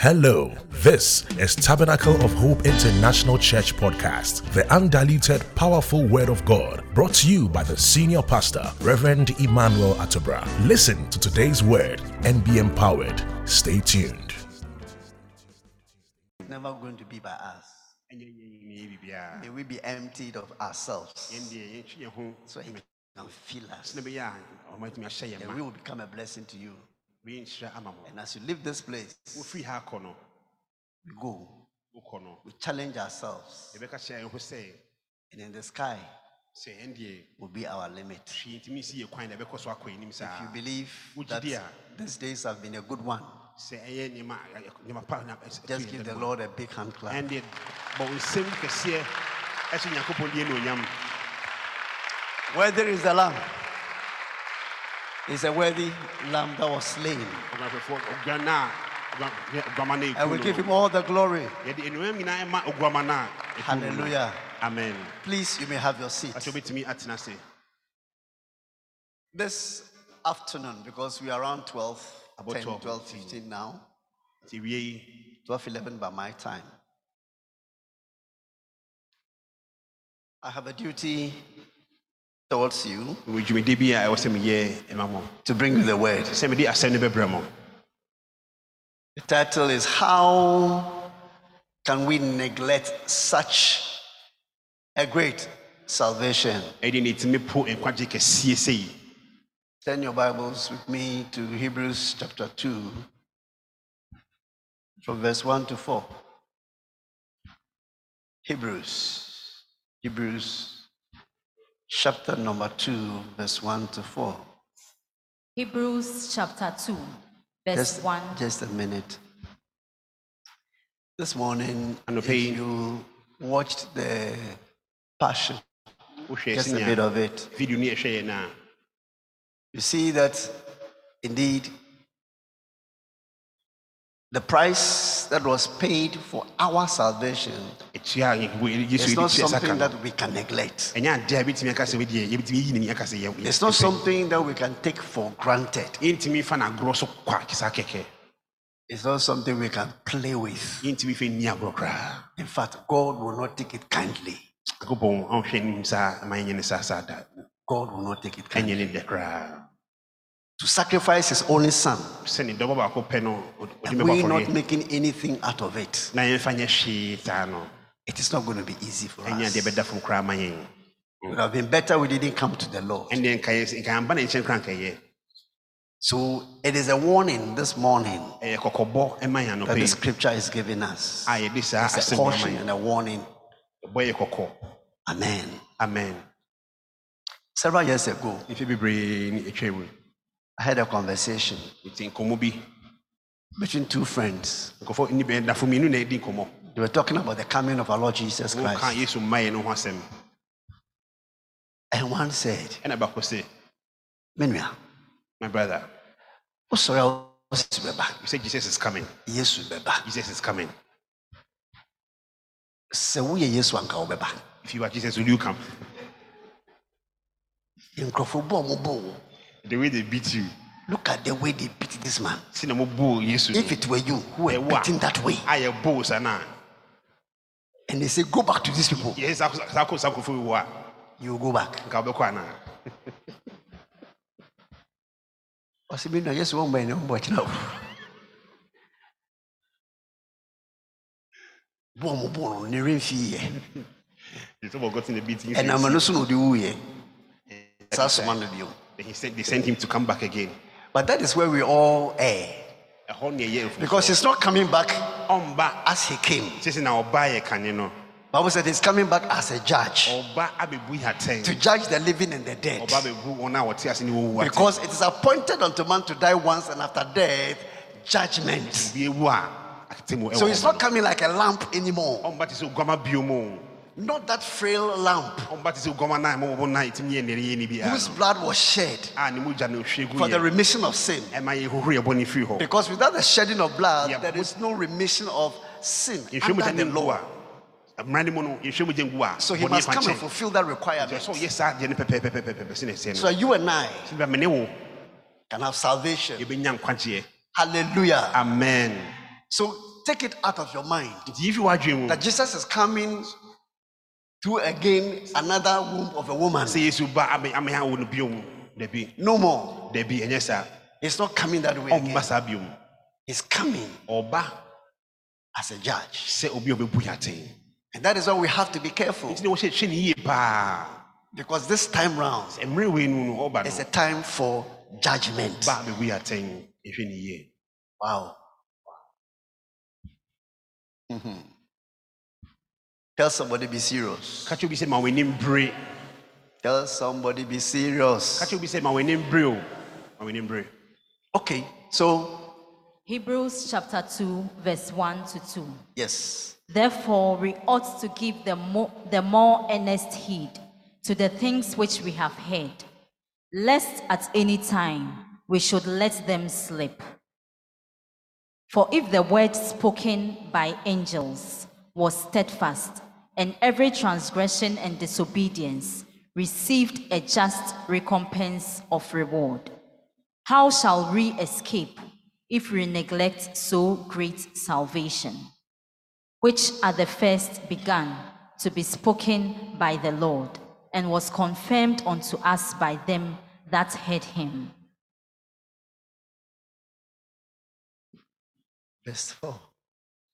Hello, this is Tabernacle of Hope International Church Podcast, the undiluted, powerful Word of God, brought to you by the senior pastor, Reverend Emmanuel Atubra. Listen to today's word and be empowered. Stay tuned. It's never going to be by us. May we be emptied of ourselves so He can feel us. And we will become a blessing to you. And as you leave this place, we go, we challenge ourselves. And in the sky will be our limit. If you believe that these days have been a good one, just give the Lord a big hand clap. ɛndeɛ bɔ wo nsɛm kɛseɛ ɛhyɛ nyankopɔn deɛ no onyam Where there is a lamb, is a worthy lamb that was slain. ɔguanhwɛfoɔ oguan no a ogua- oguama no a And we give him all the glory. yɛde anuonyam nyinaa ɛma oguama no a ɛku no no. Hallelujah. amen Please, you may have your seat. asɛ wobɛtumi atena ase This afternoon, because we are around 12, About 10, 12, 12, 15 now, nti wie yi 12, 11 by my time. I have a duty towards you to bring you the word. The title is How Can We Neglect Such a Great Salvation? Turn your Bibles with me to Hebrews chapter 2, from verse 1 to 4. Hebrews, Hebrews chapter number 2, verse 1 to 4. Hebrews chapter 2, verse Just, 1. just a minute. This morning, if Anɔpa yi, you watched the Passion, just a bit of it, video no ɛhwɛ yɛ no a you see that indeed the price that was paid for our salvation ɛtua a yɛbu- yesu is not yɛde tua saka something that we can neglect. ɛnyɛ adeɛ a bɛtumi aka sɛ wedeɛ yɛbɛtumi yi n'ani aka sɛ yɛ- It's not something that we can take for granted. yɛntumi fa n'agorɔ so kwa saa kɛkɛ It's not something we can play with. yɛntumi fa nni agorɔ koraa In fact, God will not take it kindly. nyankopɔn ɔnhwɛ nim saa ma yɛnyɛ ne saa saa da God will not take it kindly. Ne dɛ koraa To sacrifice His only Son, sɛ ne dɔbɔ baako pɛ no ɔde and bɛbɔ we not making anything out of it, na yɛmfa nyɛ hwee saa no it is not going to be easy for us. It bɛda fam koraa would have been better we didn't come to the Lord. ɛndeɛ nka yɛ- nka yɛmba ne nkyɛn koraa nka yɛ So it is a warning this morning ɛyɛ kɔkɔbɔ ɛma yɛn that the scripture is giving us. It's a asɛm yi ama caution and a warning. ɛbɔ yɛ kɔkɔ Amen. amen. Several years ago, I had a conversation nti nkɔmmɔ bi between two friends. nkɔfɔ ni bɛn dafo mmienu na ɛdi nkɔmmɔ They were talking about the coming of our Lord Jesus Christ. yesu mma yɛn no ho asɛm And one said, ɛna baako sɛ Menua, my brother. sorry, Yesu beba. you say jesus is coming. Yesu jesus is coming. Sɛ woyɛ Yesu anka wobɛba. if you are jesus will you come? Nkurɔfo bu a wɔbɔ wo, the way they beat you. Look at the way they beat this man. si na mo boo yesu If it were you who were beaten that way, ah, ayɛ boo saa na and they say, Go back to these people, yɛ saa saa kɔ saa nkɔfo yi wɔ a you go back. nka wobɛkɔ ana ɔsɛ bi na yesu wɔn bɛn ne wɔn kyerɛ wo. Bɔn no ne remfi yɛ the top of gotten the beating ɛnam no so na ɔde wu yɛ eh, saa eh, soma no bio Then he said they sent him to come back again. But that is where we all err. Ɛhɔ ne ɛyɛ mfomsoɔ. because he's not coming back as he came. Sisi na ɔba yɛ kane no. Bible said he's coming back as a judge. Ɔba abɛbu yɛ atɛn to judge the living and the dead. Ɔba abɛbu wɔn a wɔte ase ne wɔwu atɛn because it is appointed unto man to die once and after death judgment. Bi ewu a akete mu ɛwɔ so he's not coming like a lamp anymore no. ɔmba te sɛ oguama bio mu not that frail lamp ɔmba te sɛ oguama na ɛmɔ wɔn na etimi yɛ nere yɛ ni bi a whose blood was shed a ne mu gya no hwie gu for the remission of sin ɛma yɛ hohoro yɛ bɔ ne firi hɔ Because without the shedding of blood, Yeah, there is no remission of sin yɛhwɛ mu gya under the law. a mmara ne mu no yɛhwɛ mu gya ngu a So he must come and fulfill that requirement. So you and I sɛ mene wo can have salvation. Hallelujah. amen So take it out of your mind nti yifi w'adwene mu that Jesus is coming through again another womb of a woman. sɛ yesu ba ame- ameha wo no biom dabi No more. dabi ɛnyɛ saa It's not coming that way again. ɔmba saa biom It's coming ɔba as a judge. sɛ obi a ɔbɛbu And that is why we have to be careful nti na wɔhyɛ hwɛ ne yie paa because this time round mmerɛ wei nu no ɔba is a time for judgment. ba bɛbu yɛ atɛn ɛhwɛ ne yie Wow. Mhm. Tell somebody be serious. ka kyerɛ obi sɛ ma w'anim bere Tell somebody be serious. ka kyerɛ obi sɛ ma w'anim bere o ma w'anim bere Okay, so Hebrews chapter 2, verse 1 to 2. yes. Therefore, we ought to give the more, the more earnest heed to the things which we have heard, lest at any time we should let them slip. For if the word spoken by angels was steadfast, and every transgression and disobedience received a just recompense of reward, how shall we escape if we neglect so great salvation? which at the first began to be spoken by the Lord, and was confirmed unto us by them that heard him. Verse 4.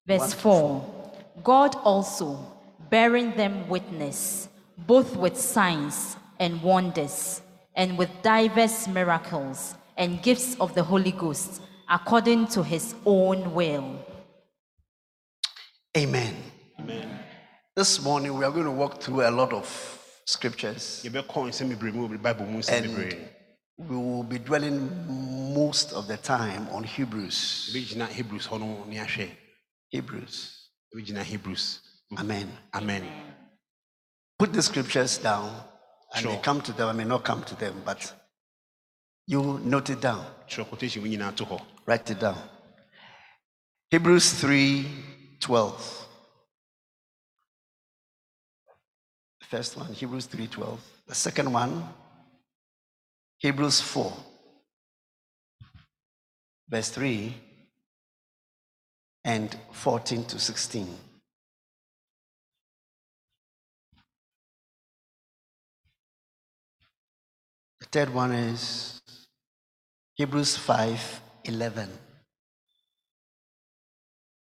Verse 4 God also, bearing them witness, both with signs and wonders, and with diverse miracles and gifts of the Holy Ghost, according to his own will. Amen. Amen. This morning we are going to walk through a lot of scriptures yɛbɛkɔ nsɛm bebree mu wɔ bible mu nsɛm and we will be dwelling most of the time on Hebrews. yɛbɛgyina hebrews hɔ no ne ahwɛ Hebrews. Hebrews Amen. amen Put the scriptures down. And Sure. come to them, I may not come to them, but you note it down. twerɛ quotation wo nyinaa to hɔ Write it down. Hebrews 3 12. First one, Hebrews 3 12. The second one, Hebrews 4, verse 3 and 14 to 16. Third one is Hebrews 5 11.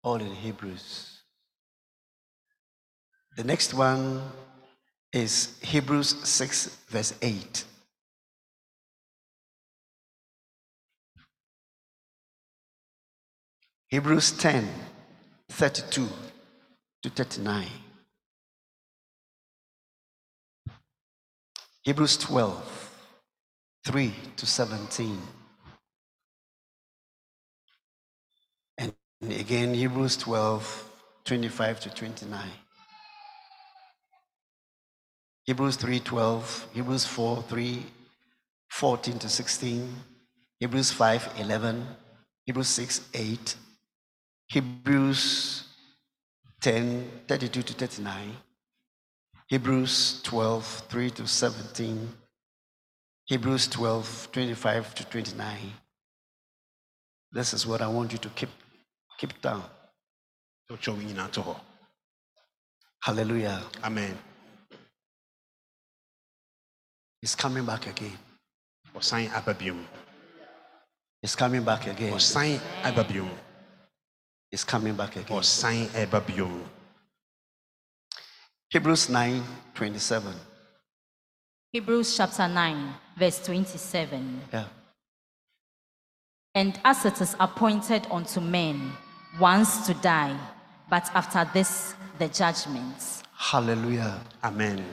All in Hebrews. The next one is Hebrews 6, verse 8. Hebrews 10, 32 to 39. Hebrews 12, 3 to 17. And again, Hebrews 12, 25 to 29. Hebrews 3, 12. Hebrews 4, 3, 14 to 16. Hebrews 5, 11. Hebrews 6, 8. Hebrews 10, 32 to 39. Hebrews 12, 3 to 17. Hebrews 12, 25 to 29. This is what I want you to keep, keep down. twerɛ wo nyinaa to hɔ Hallelujah. amen It's coming back again. ɔsan aba biom It's coming back again. ɔsan aba biom It's coming back again. ɔsan ɛba biom Hebrews 9 27. Hebrews chapter 9, verse 27. Yeah. And as it is appointed unto men once to die, but after this, the judgment. Hallelujah. amen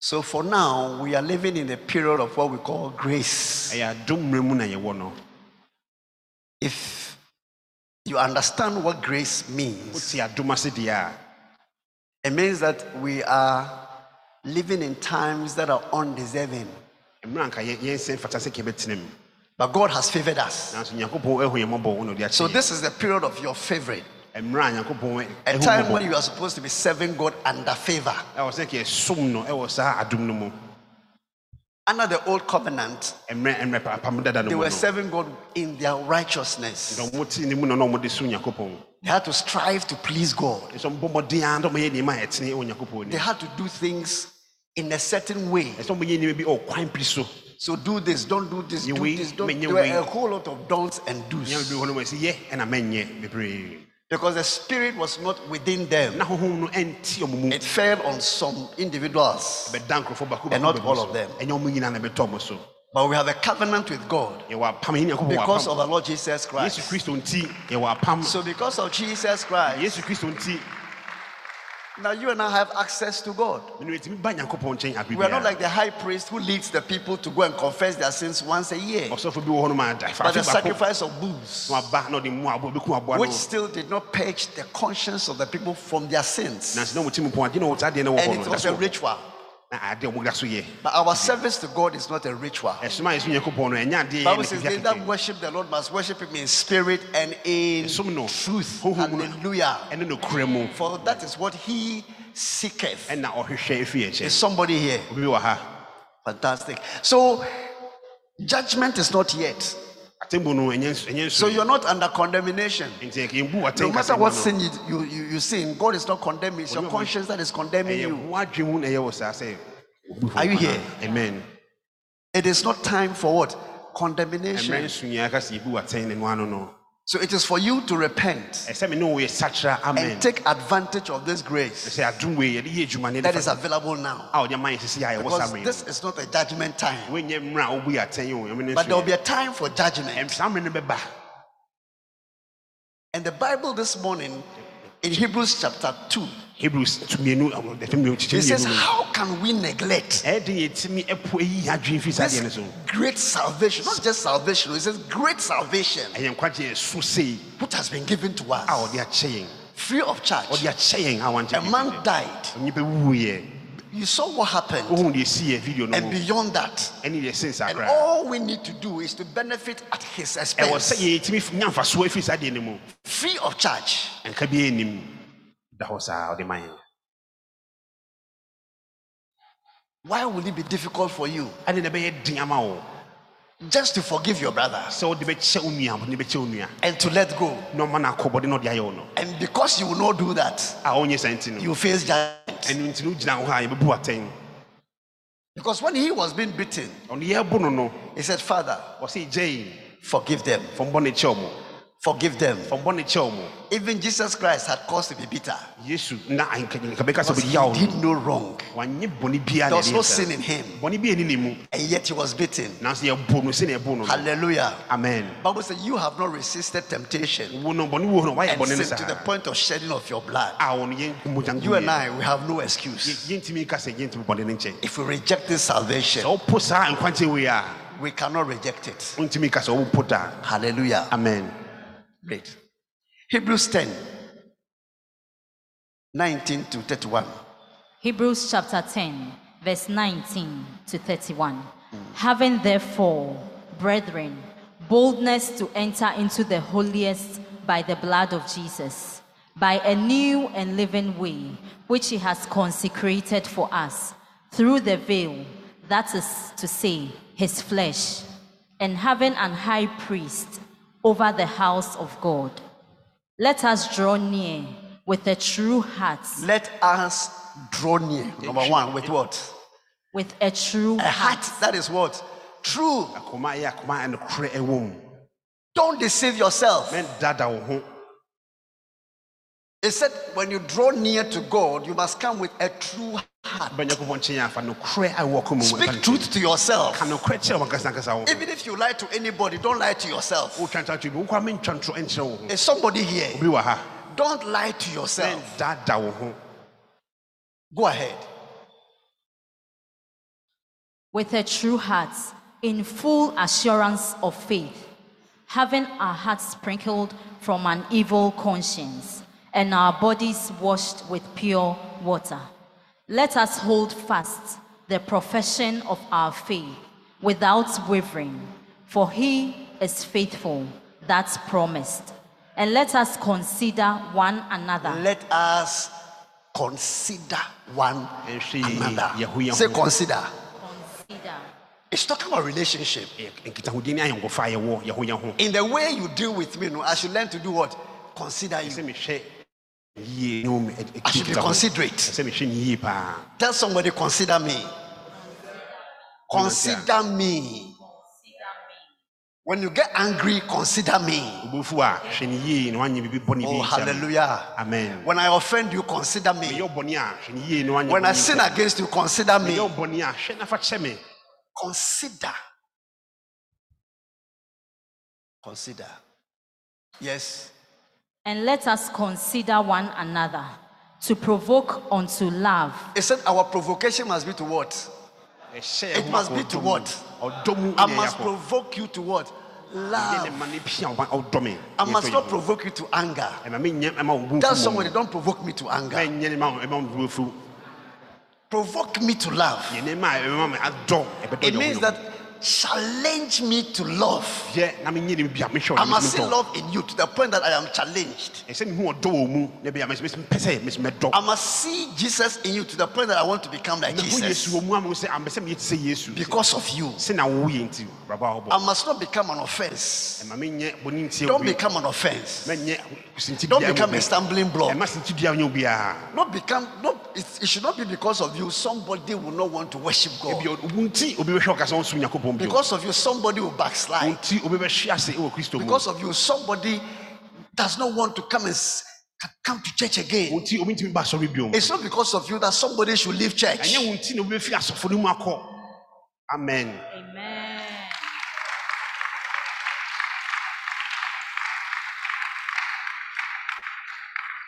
So for now, we are living in a period of what we call grace. ɛyɛ adom mmerɛ mu na yɛwɔ no If you understand what grace means, wote adom ase deɛ a it means that we are living in times that are undeserving. mmerɛ anka yɛn- yɛnsɛn fata sɛ kɛbɛtena mu But God has favored us. nanso nyankopɔn ahu yɛn mmɔbɔ wo na ɔde akyɛ So this is the period of your favorite. a nyankopɔn A time when you are supposed to be serving God under favor. ɛwɔ sɛ kɛ som no ɛwɔ saa adom no mu Under the old covenant, mmerɛ mmerɛ apam dada no they were serving God in their righteousness. na ɔmo te ne mu na na ɔmo de so nyankopɔn They had to strive to please God. nso mbɔ mmɔden a na ɔmɔyɛ nneɛma a ɛtene wɔ nyankopɔn They had to do things in a certain way. ɛsɛ ɔmɔyɛ nneɛma bi ɔwɔ kwan piri so do this, don't do this, do this. Don't. There were a whole lot of don'ts and do's wɔ hɔ no ma ɛsɛ yɛ ɛna mɛnyɛ bebree because the spirit was not within them. na honhom no ɛnti ɔmo mu It fell on some individuals. bɛda nkurɔfoɔ baako And not all of them. ɛnyɛ ɔmo nyinaa na ɛbɛtɔ ɔmo so But we have a covenant with God yɛwɔ apam yɛn nyankopɔn wɔ because of our Lord Jesus Christ. kristo nti yɛwɔ apam So because of Jesus Christ, yesu kristo nti now you and I have access to God. mene ɛtumi ba nyankopɔn nkyɛn abe We are not like the high priest who leads the people to go and confess their sins once a year. ɔsɔfo bi wɔ hɔ no ma da But the sacrifice of bulls, na waba na ɔde mmoa abo bɛku aboa no which still did not purge the conscience of the people from their sins. nansi na ɔmo ti mu pɔn ade na ɔwɔ saa deɛ na ɛwɔ And it was a ritual. Na ade a ɔmo da so yɛ But our service to God is not a ritual. Eh, ɛsoma a yɛso nyankopɔn no ɛnyɛ adeɛ yɛ Bible says they that worship the Lord must worship him in spirit and in eh, truth. mu no Hallelujah. ɛne nokora mu For that is what he seeketh. Eh, efi Is somebody here? obi wɔ ha Fantastic. So judgment is not yet. Atembo no ɛnyɛ nsu- ɛnyɛ So you're not under condemnation. nti ɛkɛ mbu No matter what sin you, you, you, you sin, God is not condemning. It's your conscience that is condemning you. wo adwene mu na ɛyɛ wɔ saa sɛ obu Are you here? amen It is not time for what? Condemnation. Nsu nyinaa ka sɛ yɛbu atɛn ne no ano no So it is for you to repent ɛsɛ me ne wo yɛ sakra amen. and take advantage of this grace ɛsɛ adom wei yɛde yɛ adwuma ne that is available now. Ah, a ɔde ma yɛ sisi a yɛwɔ saa Because this is not a judgment time, wonyɛ mmerɛ a wobu yɛ atɛn o ɛme ne but there will be a time for judgment. saa mmerɛ no And the Bible this morning in Hebrews chapter 2, hebrews tumienu ɛfɛ mmienu it kyikyɛ says, How can we neglect ɛyɛ de yɛtumi ɛpo ɛyi adwene fi saa deɛ no this great salvation? Not just salvation, it says great salvation ɛyɛ nkwagye ɛso sei which has been given to us. Ɔde akyɛ yɛn free of charge. ɔde akyɛ yɛn a man died. You saw what happened. wohu deɛ ɛsi yɛ video no And beyond that, ɛne deɛ sen saa and all we need to do is to benefit at his expense, sɛ yɛtumi nya mfasoɔ afiri saa deɛ no mu free of charge. Ɛnka bi ɛnim da hɔ saa ɔde ma yɛn Why will it be difficult for you? Ade na ɛbɛyɛ den ama wo just to forgive your brother. Sɛ wode bɛkyɛ wo nua wode bɛkyɛ wo nua and to let go? na ɔma no akɔbɔde na ɔde ayɛ wo no And because you will not do that, a ɔnyɛ saa nti no you face judgment. ɛno nti no wogyina hɔ a yɛbɛbu atɛn Because when he was being beaten, ɔno yɛbo no no. he said, Father, ɔsɛ gyae forgive them, fam bɔne kyɛw mo forgive them. fam bɔne kyɛw Even Jesus Christ had cause to be bitter. yesu na anka nka bɛka sɛ Because he did no wrong. wanyɛ bɔne biara There was no sin in him. bɔne bi ani ne mu And yet he was beaten. nanso yɛbo no sɛne yɛbo no no Hallelujah. amen Bible says you have not resisted temptation wo no bɔne wo no wayɛ and sin to the point of shedding of your blood. a wo no yɛn mogya You and I, we have no excuse. yɛntumi ka sɛ yɛntumi bɔne no nkyɛn If we reject this salvation, sɛ wopo saa nkwagye wei a we cannot reject it. wontumi ka sɛ wopo da Hallelujah. amen Hebrews 10 19 to 31. Hebrews chapter 10, verse 19 to 31. Having therefore, brethren, boldness to enter into the holiest by the blood of Jesus, by a new and living way, which he has consecrated for us through the veil, that is to say, his flesh, and having an high priest over the house of God. Let us draw near with a true heart, Let us draw near. Number one, with what? with a true A heart. heart that is what? True. akoma yɛ akoma a nokorɛ ɛwɔ mu Don't deceive yourself. mɛndada wo ho It said when you draw near to God, you must come with a true heart. ba nyankopɔn nkyɛn afa nokorɛ a ɛwɔ kɔ mu Speak truth to yourself. ka nokorɛ kyerɛ wankasankasa wo Even if you lie to anybody, don't lie to yourself. wotwantwatwe bi wokɔ a mentwa ntorɔ nkyerɛ wo ho Is somebody here? obi wɔ ha Don't lie to yourself. mɛndada wo ho Go ahead. with a true heart, in full assurance of faith, having our hearts sprinkled from an evil conscience and our bodies washed with pure water. Let us hold fast the profession of our faith without wavering, for he is faithful that promised. And let us consider one another. Let us consider one another. yɛho yɛn Say ho. consider. Consider. It's talking about relationship. Ɛyɛ nkitahodin ne ayɔnkofa a yɛwɔ yɛho yɛn ho In the way you deal with me, no, I should learn to do what? consider you. I should be considerate. Tell somebody, consider me. Consider me. When you get angry, consider me. Oh, hallelujah. Amen. When I offend you, consider me. When I sin against you, consider me. Consider. Consider. Yes. And let us consider one another to provoke unto love He said our provocation must be to what? It must be to what? I must provoke you to what? Love. I must not provoke you to anger. Tell somebody, don't provoke me to anger. Provoke me to love. It means that. Challenge me to love. Yɛ na menyɛ ne bi a mehwɛ wo I must see love in you to the point that I am challenged. ɛsɛ mehu ɔdɔ wɔ mu na bi a mɛsɛ mɛsɛ- mepɛ sɛ mɛsɛ I must see Jesus in you to the point that I want to become like Jesus wɔ mu a mehu sɛ ambɛ sɛ meyɛ te sɛ yesu because of you. sɛ na wo yɛ nti braba I must not become an offense. ɛma menyɛ bɔne ntie Don't become an offense. Don't become a stumbling block. ɛma sinti biara nyɛ obiara Not become. Not. It, it should not be because of you. Somebody will not want to worship God. Wo nti obi bɛhwɛ ɔkasa ɔnsom nyankopɔn bio Because of you, somebody will backslide. nti obi bɛhwe ase wɔ kristo mu Because of you, somebody does not want to come and come to church again. nti obi ntumi ba asɔre bio It's not because of you that somebody should leave church. ɛnyɛ wo nti na obi bɛfi asɔfo no mu akɔ amen amen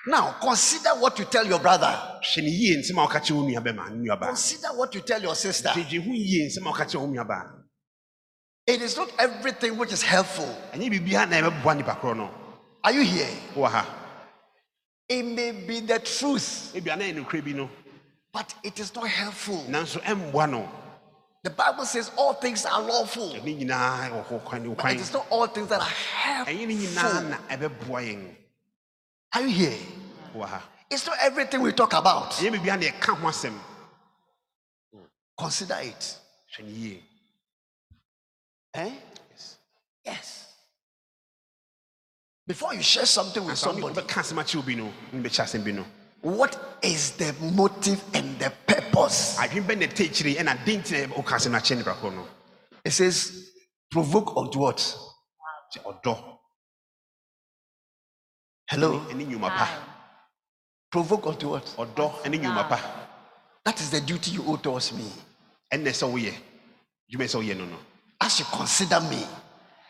Now, consider what you tell your brother. hwɛ ne yie nsɛm a woka kyerɛ wo nuabɛma ne nuabaa Consider what you tell your sister. It is not everything which is helpful. ɛnyɛ biribiara na ɛbɛboa nipa korɔ no Are you here? It may be the truth, ebia na ɛyɛ nokorɛ bi no but it is not helpful. nanso ɛmboa no The Bible says all things are lawful, ɛne nyinaa wɔ hɔ kwan ne wo but it is not all things that are helpful. na ɛbɛboa yɛn Are you here? It's not everything we talk about. ɛnyɛ biribiara na ɛka ho asɛm Consider it. Hwɛ Eh? Yes. Before you share something with somebody, wobɛka asɛm akyerɛ obi no ne bɛkyɛ asɛm bi no what is the motive and the purpose? adwene bɛ na ɛtɛ akyire ɛna den nti na woka asɛm no akyerɛ nipa korɔ no It says, provoke unto what? sɛ ɔdɔ Hello? ɛne nnwuma pa Provoke unto what? ɔdɔ ɛne nnwuma pa That is the duty you owe towards me. ɛnnɛ sɛ woyɛ dwuma sɛ woyɛ no no As you consider me,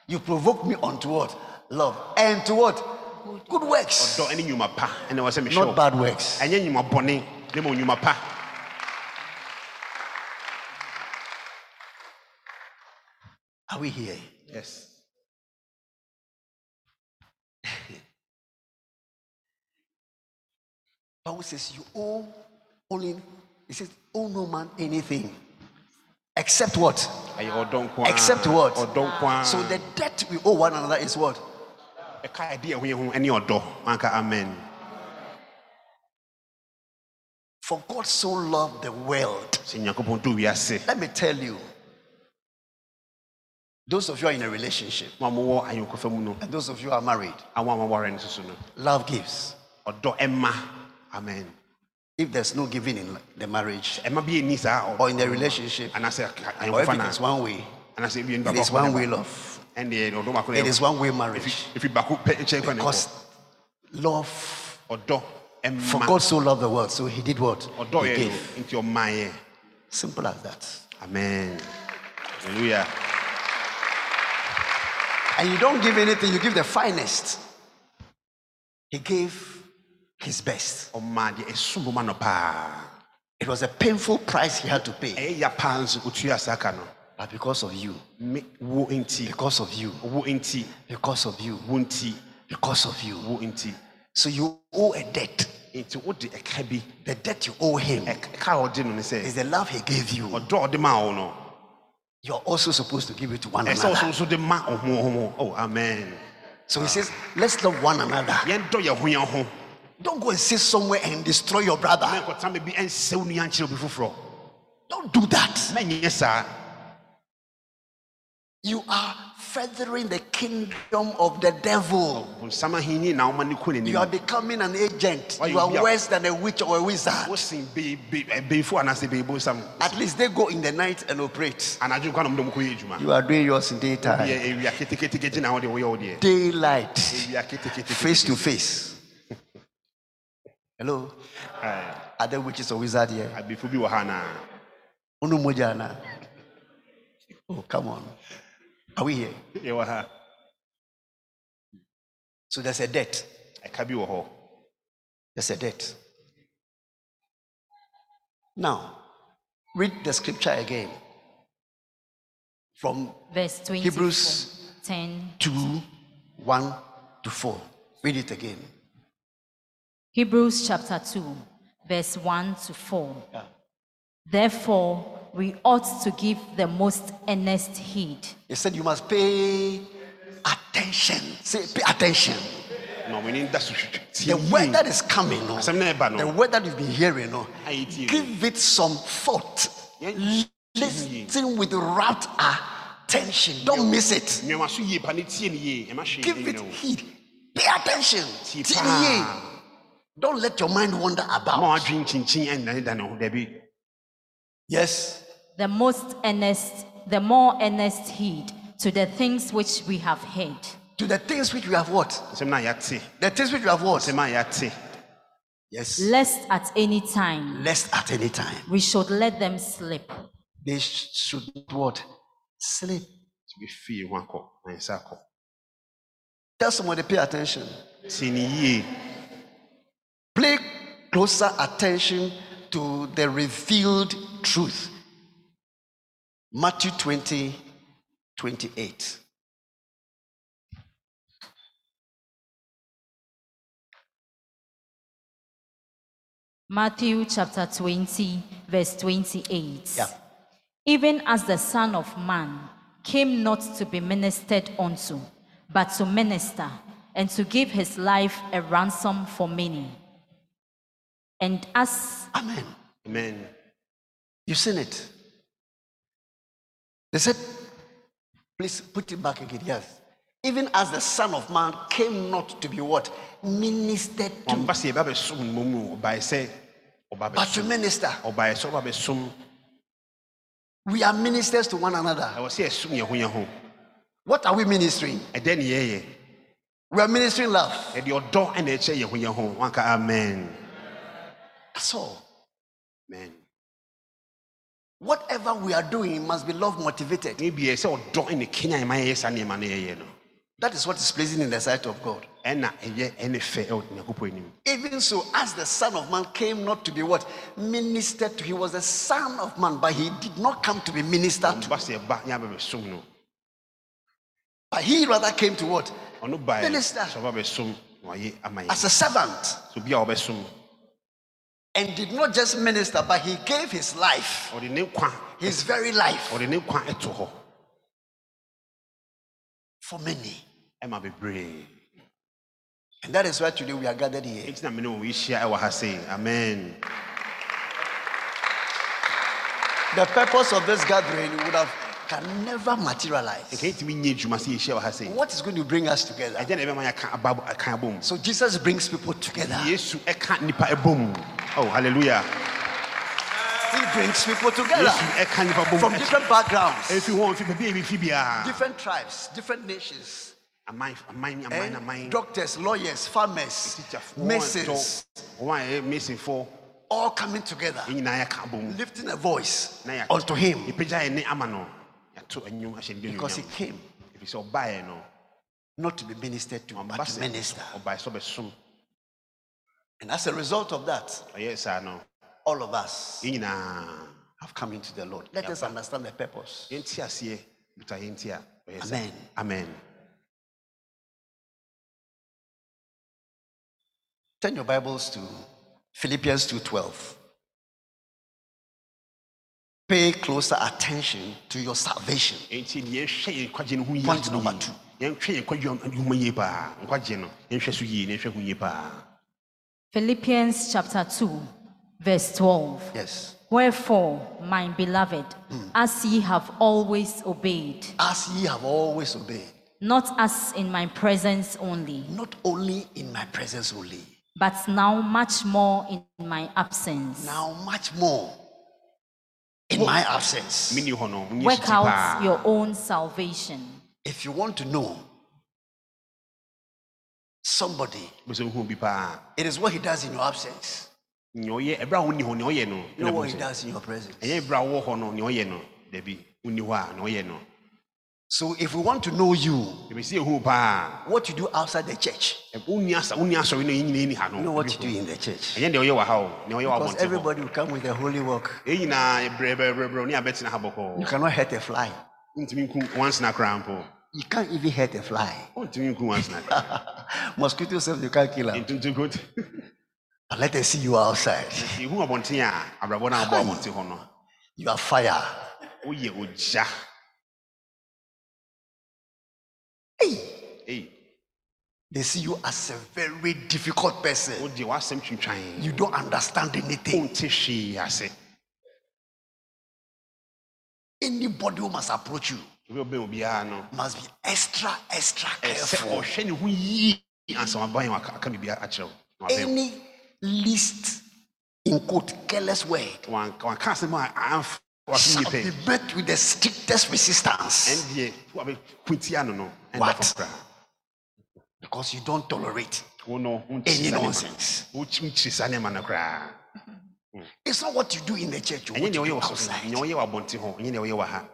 you provoke me unto what? Love. And to what? Good works. ɔdɔ ɛne nnwuma pa ɛna wɔ sɛ mehyɛ Not bad works. ɛnyɛ nnwuma bɔne ne ma nnwuma pa Are we here? yes Bible says you owe only, it says, owe no man anything. Except what? ɛyɛ ɔdɔ nko ara. Except what? ɔdɔ nko ara. So the debt we owe one another is what? ɛka ɛde ɛho yɛ ho ɛne ɔdɔ anka amen For God so loved the world. sɛ nyankopɔn dɔ wiase Let me tell you. Those of you are in a relationship, ma mowɔ ayɔnkofa mu no and those of you are married, awɔ a maware no soso no love gives. amen If there's no giving in the marriage ɛma bi ɛni saa or in the relationship, anaasɛ or if it is one way, anaasɛ ebi nipa it is one way love. ɛndeɛ ɔdɔ baako na It is one way marriage. efi baako pɛ nkyɛn Because love, for God so loved the world, so he did what? He gave. no nti ɔmaayɛ Simple as that. amen hallelujah And you don't give anything, you give the finest. He gave his best. ɔmaa deɛ ɛsom boma no paa It was a painful price he had to pay. ɛyɛ ya paa nso otua saa ka no But because of you, because of you, because of you, because of you. So you owe a debt. nti wode ɛka bi. The debt you owe him ɛka a ɔde no ne is the love he gave you. ɔdɔ a ɔde ma no You're also supposed to give it to one ɛsɛ wo so another. ma ɔho ɔho oh amen. So he says, let's love one another. Yɛndɔ yɛ ho yɛn ho Don't go and sit somewhere and destroy your brother. mɛnkɔta me bi ɛnsɛ wo nua nkyerɛ obi foforɔ Don't do that. You are furthering the kingdom of the devil. bonsam ahenni na woma ne kɔ You are becoming an agent. You are worse than a witch or a wizard. wosen bɛyifo eh, anaasɛ bɛyibonsam At least they go in the night and operate. anadwo nkwa nom dɛ mokɔyɛ adwuma You are doing yours in daytime. yɛ awia keteketeke gyina hɔ deɛ woyɛ wo deɛ eh. Daylight, face to face. Hello? Are there witches or wizards here? abɛfo bi wɔ ha anaa Unu moja na. Oh, come on. Are we here? Yeah, ha So there's a debt. ɛka bi wɔ hɔ There's a debt. Now, read the scripture again from Verse 24. Hebrews 10. 2 1 to 4. Read it again. Hebrews chapter 2, verse 1 to 4. Yeah. Therefore, we ought to give the most earnest heed. He said you must pay attention. Say, pay attention. ma w'ani da so The word that is coming, no, asɛm na ɛba the word that you've been hearing, no, ayɛ tie yie. give it some thought. Listen with rapt attention. Don't miss it. nneɛma so yie pa ne tie ne yie ɛma hwee Give it heed. Pay attention. Tie Tie paa. ye. Don't let your mind wander about. wadwen kyinkyin ɛnnane da ne ho dabi oh, Yes. The most earnest, the more earnest heed to the things which we have heard. To the things which we have what? asɛm no a yɛate The things which we have what? asɛm a yɛate Yes. Lest at any time Lest at any time we should let them slip. they sh- should what? Sleep. bɛfie ho akɔ ansa akɔ Tell somebody to pay attention. Pay closer attention to the revealed truth. Matthew 20, 28. Matthew chapter 20, verse 28. Yeah. Even as the Son of Man came not to be ministered unto, but to minister and to give his life a ransom for many. And as Amen. amen You've seen it. They said, please put it back again. Yes. Even as the Son of Man came not to be what? Ministered to, ɔmba sɛ yɛba bɛsom no mmom ɔbae sɛ ɔba but to minister. ɔbae sɛ ɔba bɛsom We are ministers to one another. ɛwɔ sɛ yɛsom yɛn ho yɛn ho What are we ministering? ɛdɛn ne yɛyɛ We are ministering love. yɛde ɔdɔ ɛna ɛkyɛ yɛn ho yɛn amen That's all. amen Whatever we are doing must be love motivated. ne bia sɛ ɔdɔ ɛna kenya ɛma yɛyɛ saa nneɛma no yɛyɛ no That is what is pleasing in the sight of God. ɛna ɛyɛ ɛne fɛ ɛwɔ nyankopɔn anim Even so, as the Son of Man came not to be what? Ministered to. He was the Son of Man, but he did not come to be ministered to. ɔmba sɛ yɛba yɛaba bɛsom no But he rather came to what? Minister. sɛ ɔba bɛsom na wayɛ ama As a servant. sɛ obi a ɔbɛsom And did not just minister, but he gave his life, ɔde ne nkwa his very life, ɔde ne nkwa ɛto hɔ for many. And that is why today we are gathered here. ɛnti na mene wɔ yihyia ɛwɔ ha sei amen. The purpose of this gathering would have can never materialize. ɛka yɛtumi nyɛ adwuma sɛ yɛhyia wɔ ha sei What is going to bring us together? ɛgya na ɛbɛma yɛaka aba aka abom. So Jesus brings people together. yesu ɛka nnipa ɛbom oh hallelujah. He brings people together. Yesu ɛka nnipa bom from different backgrounds, ɛfi hɔ mfi baabi a ɛbifi different tribes, different nations. eh? Doctors, lawyers, farmers, masons, wɔn a eh, all coming together, yɛn nyinaa yɛka abom. Lifting a voice unto him because he came ɛfiri sɛ ɔbaeɛ no not to be ministered to, but to minister. And as a result of that, ɔyɛ saa no all of us have come into the Lord. Let us understand the purpose. yɛnti aseɛ buta yɛnti a ɔyɛ Amen. amen Turn your Bibles to Philippians 2:12. Pay closer attention to your salvation. enti ne yɛnhwɛ yɛn nkwagye no ho yie Point number two. yɛnhwɛ yɛn nkwagye ho yie paa nkwagye no yɛnhwɛ so yie na yɛnhwɛ ho yie paa Philippians chapter 2, verse 12. Yes. Wherefore, my beloved, hmm. as ye have always obeyed, As ye have always obeyed, not as in my presence only, not only in my presence only, but now much more in my absence. now much more in my absence. Mini hɔ no, nyɛ Work out your own salvation. If you want to know somebody, Bɛsɛ wohu bi paa. it is what he does in your absence, Nea ɔyɛ, ɛberɛ a wonni hɔ, nea ɔyɛ no, not ɛna what he does in your presence. So if we want to know you, Yɛbɛsi yɛhu paa. what you do outside the church, Ɛ- wonni asa- wonni asɔre no, yɛn nyinaa nni ha no. you know what you do in the church. Ɛnyɛ deɛ ɔyɛ wɔ ha o, nea ɔyɛ wɔ Because everybody will come with a holy work. Ha You cannot hurt a fly. Wontumi nku wansena koraa mpo. You can't even hurt a fly. Wontumi nku. Mosquito self, you can't kill them. But let us see you outside. Yɛhu abɔnten a, abrabɔ no a wobɔ abɔnten hɔ no, You are fire. Woyɛ ogya. Hey, Ei, they see you as a very difficult person. wogye w'asɛm twintwan. You don't understand anything. Wonte hwee ase. Anybody who must approach you Obi a ɔbɛn obiara no, must be extra, extra ɛsɛ careful. ɔhwɛ ne ho yie ansa waban yɛ aka aka biribi akyerɛ wo. Na wabɛn wo. Any least, in quote, careless word Wanka wanka asɛm a amfa w'asɛm shall yie be pɛ. met with the strictest resistance Ɛndeɛ wabɛkuntia no no, ɛnda What? because you don't tolerate Wo no, wonkyiri any saa nneɛma no. nonsense. Wokyiri saa nneɛma no koraa. It's not what you do in the church, what you do outside. nea ɔyɛ wɔ abɔnten hɔ, ɛnyɛ deɛ ɔyɛ wɔ ha.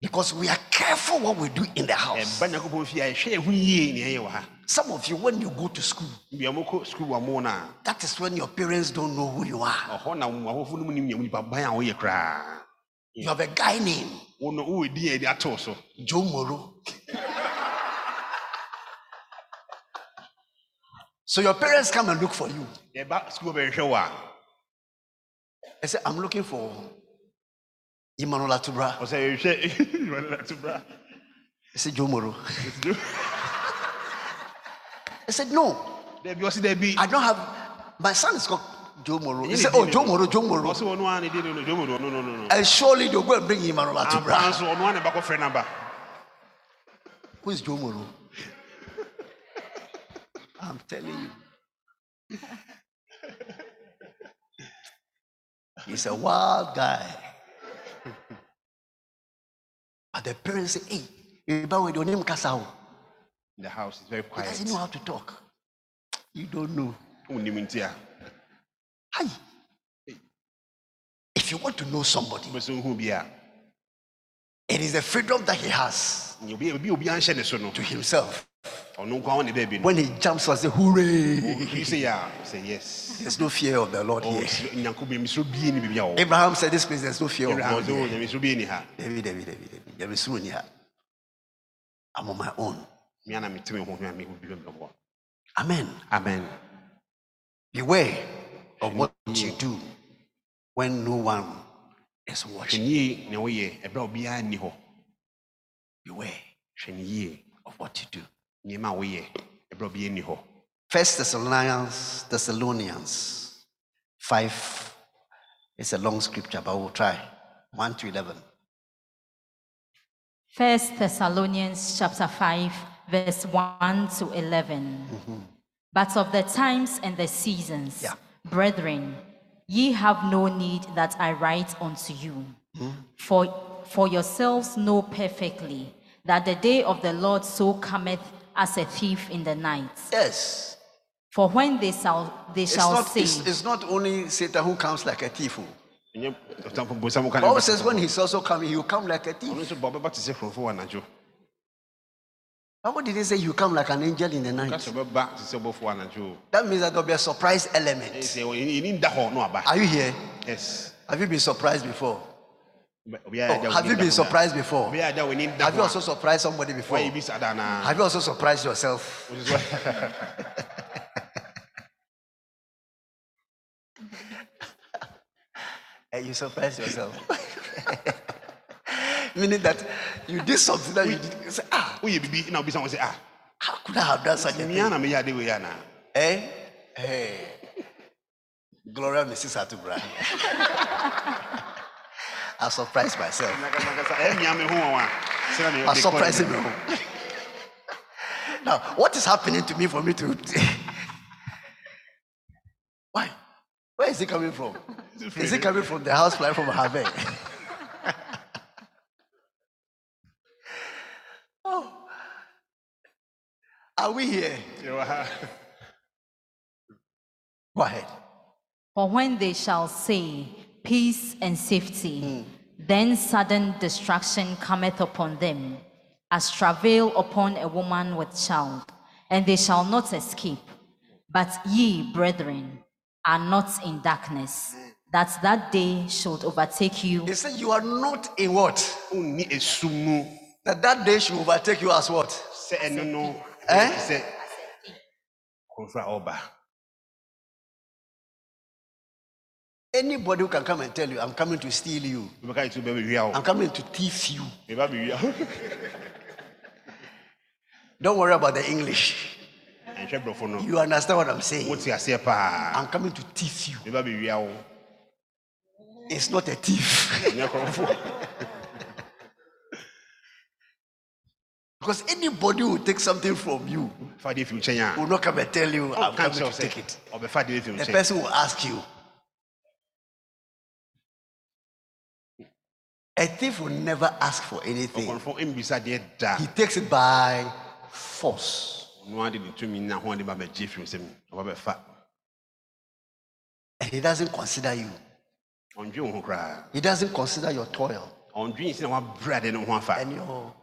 Because we are careful what we do in the house. Ɛba Nyankopɔn fie a yɛhwɛ yɛn ho yie nea ɛyɛ wɔ ha. Some of you, when you go to school, Bia mokɔ sukuu wɔ mo no a, that is when your parents don't know who you are. ɔhɔ na ahɔfo no mu nim nea nipa ban a woyɛ koraa. You have a guy named Wo no, wowɔ din a yɛde ato wo so. Joe Moro. So your parents come and look for you. Yɛba sukuu bɛhwehwɛ wo a, They say, I'm looking for Emmanuel Atubra. ɔsɛ yɛhwɛ Emmanuel Atubra. I said, Joe Moro. I said, No, Dabi ɔsi dabi. I don't have. My son is called Joe Moro. He said, Oh, Joe. Moro, Joe Moro. Ɔsi wɔn a ne din no no no no no no. And surely they'll go and bring Emmanuel Atubra. a na ɛbɛkɔ frɛ namba. Who is Joe Moro? I'm telling you. He's a wild guy. But the parents say, hey, you bow with your name Kasao. The house is very quiet. He doesn't know how to talk. You don't know. Wonnim nti a, Hi. If you want to know somebody, wobɛsɛ wohu bi a, it is the freedom that he has to himself. Ɔno nko ara wɔ ne baabi no. When he jumps, I say, hooray. Oh, you say, Yeah, a, sɛ yes. There's no fear of the Lord Oh, here. Nyankopɔn misuro bie ni biribi a wɔ. Abraham said, This place, there's no fear of Abraham God sɛ, "Oh, here. nyame misuro bie ni ha. David, David, David, David. There is. I'm on my own. Me ana mete me ho ho a mehu bi bɛbɔ. Amen. Amen. Beware of what you do when no one is watching. ne yie nea woyɛ ɛberɛ a obiara nni hɔ. Beware Hwɛ ne yie of what you do. Nneɛma a woyɛ ɛberɛ a obiara hɔ. First Thessalonians, Thessalonians 5. It's a long scripture, but we'll try. 1 to 11. First Thessalonians chapter 5, verse 1 to 11. Mm-hmm. But of the times and the seasons, Yeah. brethren, ye have no need that I write unto you. Hmm? For, for yourselves know perfectly that the day of the Lord so cometh as a thief in the night. Yes. For when they shall, they It's shall not, say, it's, it's not only Satan who comes like a thief. oh. Ɛnyɛ ɔtamfo bonsam ka ne Bible bɛka says when he's also coming, he will come like a thief. nso ba ɔbɛba te sɛ kurɔfo wɔ anadwo. Bible didn't say you come like an angel in the night. sɛ ɔbɛba te sɛ ɔbɔfo wɔ anadwo. That means that there'll be a surprise element. Ɛsɛ yɛni yɛni da hɔ na waba. Are you here? Yes. Have you been surprised before? Obiara Oh, have you been surprised before? Obiara agya w'ani da Have you also surprised somebody before? saa da anaa? Have you also surprised yourself? Eh, you surprised yourself. Meaning that you did something that you did. You say, ah, woyɛ biribi na wobisa wo sɛ ah how could I have done such a thing? na meyɛ ade wei anaa Eh? Hey. Gloria Mrs. Atubra. I surprised myself. I surprised him. Now, what is happening to me for me to. Why? Where is he coming from? Is he coming from the house fly from Harvey? oh. Are we here? Go ahead. For when they shall say, Peace and safety, then sudden destruction cometh upon them, as travail upon a woman with child, and they shall not escape. But ye, brethren, are not in darkness, that that day should overtake you. He said, You are not in what? That that day should overtake you as what? Eh? Anybody who can come and tell you, I'm coming to steal you, I'm coming to thief you. Don't worry about the English. You understand what I'm saying? I'm coming to thief you. It's not a thief. because anybody who takes something from you will not come and tell you, I'm coming to take it. The person will ask you. A thief will never ask for anything. He takes it by force. And he doesn't consider you. He doesn't consider your toil and your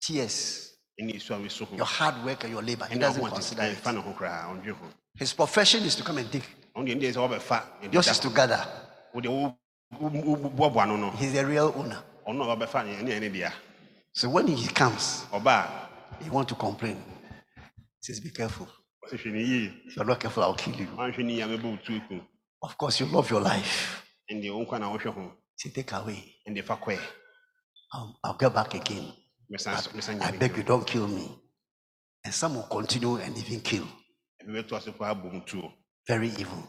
tears, your hard work and your labor. He doesn't consider it. His profession is to come and dig. Yours is to gather. He's the real owner. So when he comes, he want to complain. He says, Be careful. If you're not careful, I'll kill you. Of course, you love your life. Say, take away. I'll, um, I'll get back again. But I beg you, don't kill me. And some will continue and even kill. Very evil.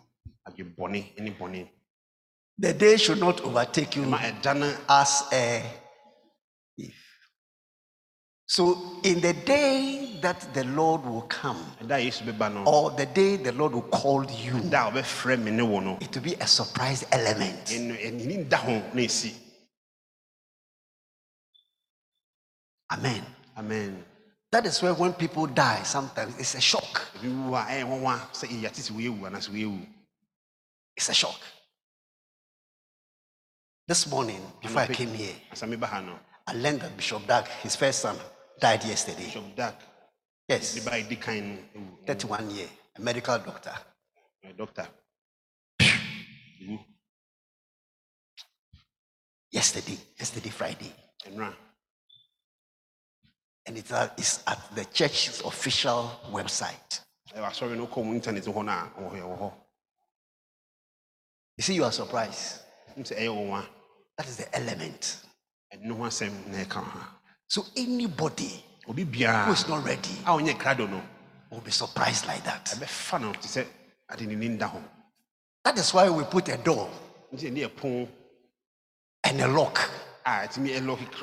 The day should not overtake you as a thief. So, in the day that the Lord will come, or the day the Lord will call you, it will be a surprise element. Amen. Amen. That is where when people die, sometimes it's a shock. It's a shock. This morning, before I came here, I learned that Bishop Dag, his first son, died yesterday. Bishop Dag, Yes, the by the kind 31 year, a medical doctor. doctor. Yesterday, yesterday Friday, And it's at, it's at the church's official website. I was sorry, no come internet on now. Yeah, You see, you are surprised. It's a one. That is the element. And no one said. So anybody who is not ready ah, I only crado no. will be surprised like that. I be fan of to say, I didn't need that. That is why we put a door Nti ɛne ɛpon and a lock, ah, a ɛtumi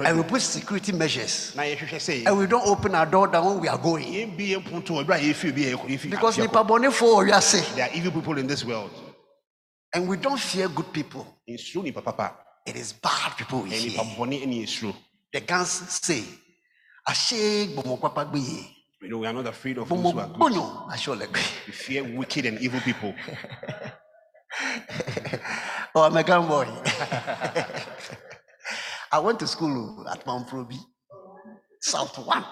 and we put security measures, and we don't open our door down when we are going. yɛmbi yɛ mpon to ɛberɛ a yɛfi obi a yɛfi Because nipa bɔne we are say, there are evil people in this world and we don't fear good people. Nsuro nipa papa It is bad people we ɛyɛ fear. nipa bɔne ɛne yɛsuro The guns say, "Ashe gbomokpapa gbe you know we are not afraid of those who are good gbomogbono ashe olegbe." we fear wicked and evil people Oh, I'm a gun boy. I went to school at Mount Proby, South One,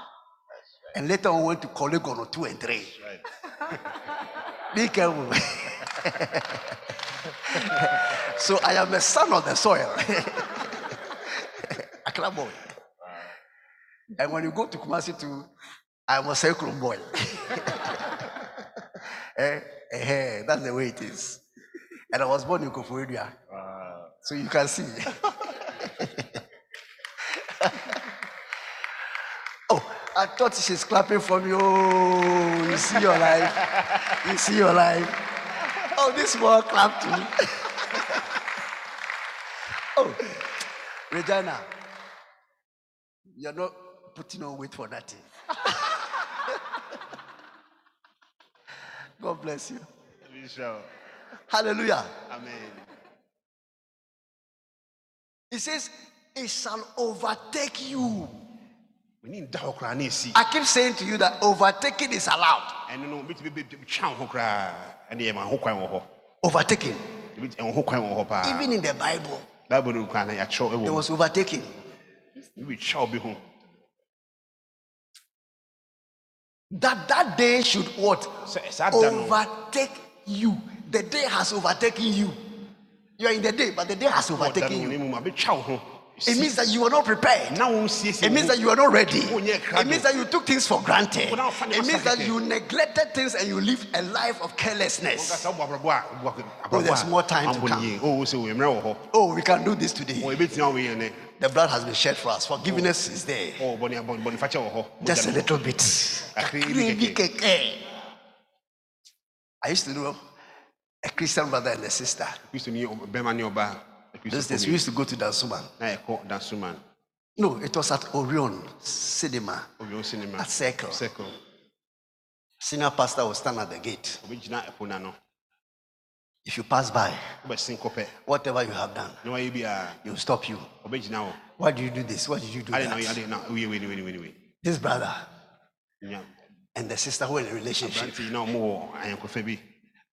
and later on went to Korle Gonno two and three. Be careful. so I am a son of the soil. a club boy. And when you go to Kumasi too, I'm a sacrum boy. eh, eh, that's the way it is. And I was born in Koforidua. So you can see. oh, I thought she's clapping for me. Oh, you see your life. You see your life. oh, this small clap too. Regina, you're not putting on weight for nothing. God bless you. Hallelujah. Amen. He says, It shall overtake you. We need that okra ni si. I keep saying to you that overtaking is allowed. Overtaking. Bit ɛho kwan wɔ hɔ pa. Even in the Bible, Bible no kwan ya kyerɛw there ɛwɔ. was overtaking. Bi kyerɛw bi ho. That that day should what? Sɛ saa no. Overtake you. The day has overtaken you. You are in the day, but the day has overtaken you. Ne mu ma bi kyerɛw ho. It means that you are not prepared. na wɔn siesie. It means that you are not ready. Oh, It means that you took things for granted. Oh, It means that you neglected things and you live a life of carelessness. Kasa wo abrabɔ a wo abrabɔ Oh, there's more time to come. Oh, sɛ wo mmerɛ wɔ hɔ. Oh, we can do this today. Wɔn ebi tia wo yɛ ne. The blood has been shed for us. Forgiveness is there. Oh, wɔ hɔ. Just a little bit. Akiri bi kɛkɛ. I used to know a Christian brother and a sister. Kristo ni bɛrima ni. Those days we used to go to Dansoman. Dansoman. No, it was at Orion Cinema Obi o cinema. at Circle. Circle. Senior pastor will stand at the gate. Obi gyina ɛpo n'ano. If you pass by, whatever you have done, Na wayɛ bi a he will stop you. Why do you do this? Why did you do ɔyɛ that? wei. This brother Nya and the sister were in a relationship.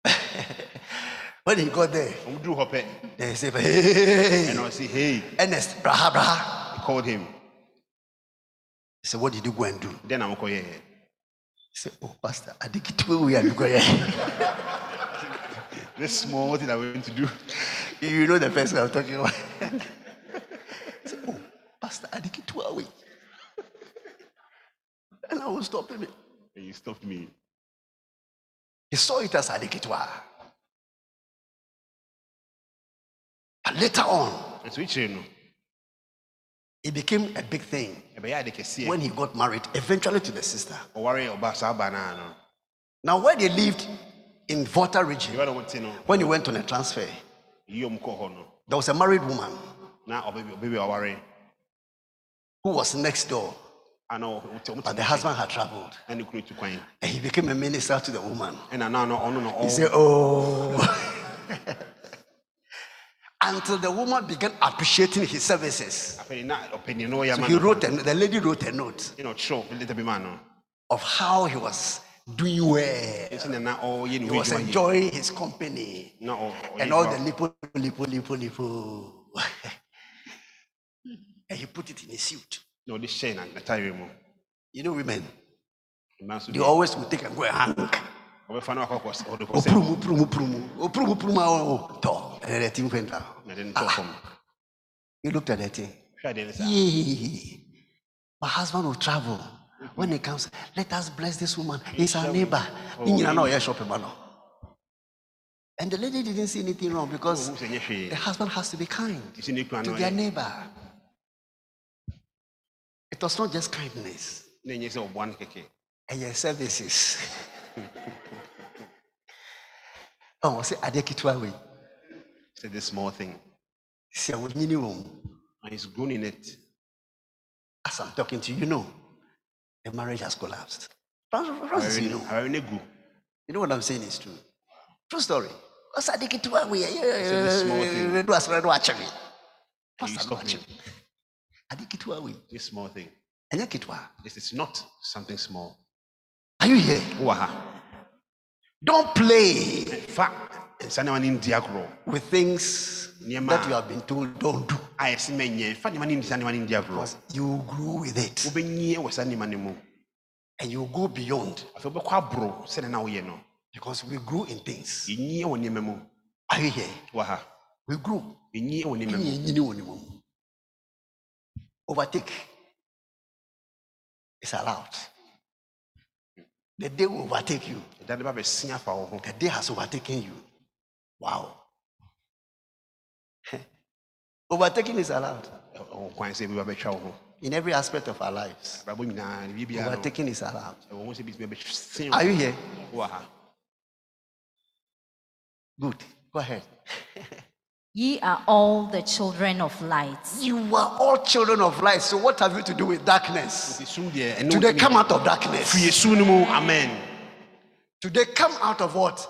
When he got there, Ɔmo duru hɔ pɛ. they say, Hey, hey. Ernest, braha, braha. He called him. He said, What did you go and do? Mo kɔ yɛ. He said, Oh, Pastor, I think it will we are going. This small thing I went to do. You know the person I'm talking about. He said, Oh, Pastor, I think it will we. And I was stopping it. And you stopped me. He saw it as adikitwa. But later on, Nso ekyire no. it became a big thing Ɛbɛyɛ ade kɛseɛ. when he got married, eventually to the sister. Ɔware ɔbaa saa ɔbaa naa no. Now, where they lived in Volta region, Ìwé ɔmo ti no. when he went on a transfer, Yi ɔmo kɔ hɔ no. there was a married woman Na ɔbɛbi ɔbɛbi ɔware. who was next door, Ana ɔmo ti ɔmo but the husband had traveled. ɛne kunu tu kwan. And he became a minister to the woman. Ɛna naa no ɔno no He said, Oh. Until the woman began appreciating his services. Afei na ɔpanin no ɔyɛ So he wrote, a, the lady wrote a note Ɛna ɔtwerɛ leta bi ma no. of how he was doing well. Esi na na ɔyɛ ne He was enjoying his company ɔ- ɔyɛ and all the lipo, lipo, lipo, lipo. and he put it in his suit. na ɔde hyɛ na n'ataare mu. You know, women, they always will take and go and hang. Ɔbɛfa oh. He looked at the thing. Hwɛ adeɛ no saa. Yeah. My husband will travel. When he comes, let us bless this woman. He's our neighbor. Know, yeah, shop no. And the lady didn't see anything wrong because Ɔhu sɛ nyɛ hwee. the husband has to be kind ne to their neighbor. It was not just kindness, Na ɛnyɛ sɛ ɔboa no kɛkɛ. and your services. Oh, I say Adekitwa way. Say this small thing. See, I was minimum. And he's grown in it. As I'm talking to you, you know, the marriage has collapsed. Francis, you know. Aware ne gu. You know what I'm saying is true. True story. What's that get to we this small thing. do us do actually. And you What's stop that me. actually? I think we. This small thing. And kitwa. This is not something small. Are you here? Wowɔ ha. Don't play Fa nsa nneɛma no ndi agorɔ. with things that you have been told don't do. A yɛsi ma nyɛ. Fa nneɛma no ndi saa nneɛma no. Because you grew with it Wobɛnyie wɔ saa nneɛma no mu. and you go beyond Afei wobɛkɔ aboro sɛdeɛ na woyɛ no. because we grew in things. Yɛnyie wɔ nneɛma. Are you here? We grew. Yɛnyie wɔ nneɛma mu. Nyini wɔ ne mu. Overtake is allowed. The day will overtake you. Ɛda de ba bɛsi afa wo. The day has overtaken you. Wow. Overtaking is allowed Ɛwɔ kwan sɛ ebi ba bɛtwa in every aspect of our lives. Abrabɔ nyinaa ne biribiara no. Overtaking is allowed. Ɛwɔ ho sɛ bi bɛsi Are you here? Good. Go ahead. Ye are all the children of light. You are all children of light. So what have you to do with darkness? Today come out of darkness. amen Today come out of what?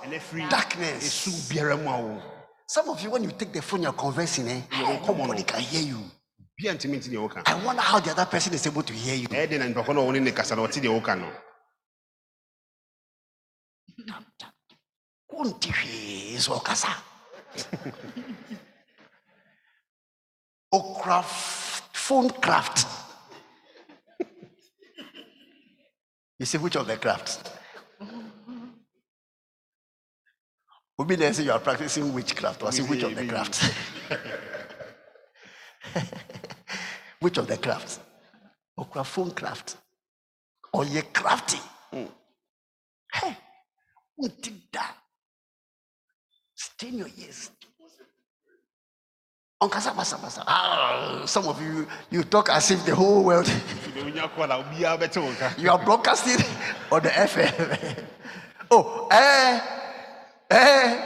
Darkness. esu biara mu awo Some of you, when you take the phone, you're conversing, eh? Nobody can hear you. bia ntumi nti deɛ woka I wonder how the other person is able to hear you. ɛyɛ de na nipa kɔ na ɔwɔ ne ne kasa na ɔte deɛ woka no Won't hwee so ɔkasa. Okra f- phone craft. You see which of the crafts? Obi then say you are practicing witchcraft. I say which of the crafts? which of the crafts? Okra phone craft. Or ye crafty. Hey, who did that? Stay in your ears. Onkasa basa basa. Ah, some of you you talk as if the whole world you are broadcasting on the FM. oh, eh, eh,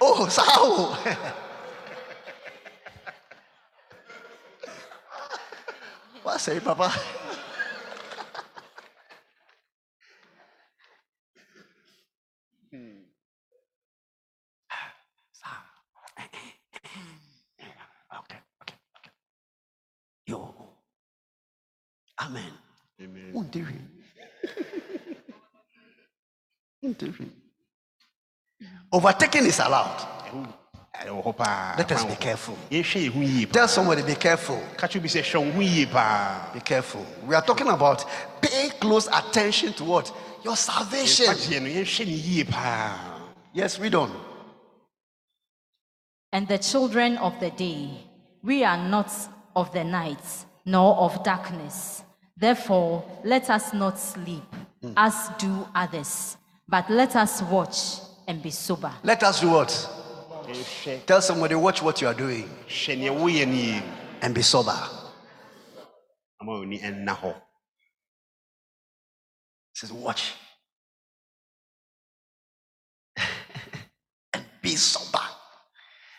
oh, sao. What say, Papa? Okay, okay, okay. Yo. Amen. Amen. Wonte hwee. Wonte hwee. Overtaking is allowed. ɛho ɛwɔ hɔ paa Let us be careful. yɛhwɛ yɛ ho yie paa Tell somebody, be careful. ka kyerɛ bi sɛ hwɛ wo ho yie paa Be careful. We are talking about pay close attention to what? Your salvation. kwagyeɛ no yɛhwɛ ne yie paa Yes, read on. And the children of the day, we are not of the night, nor of darkness. Therefore, let us not sleep, hmm. as do others, but let us watch and be sober. Let us do what? Tell somebody, watch what you are doing hwɛ neɛ woyɛ no yie and be sober. ama w'ani ɛnna hɔ says, watch. and be sober.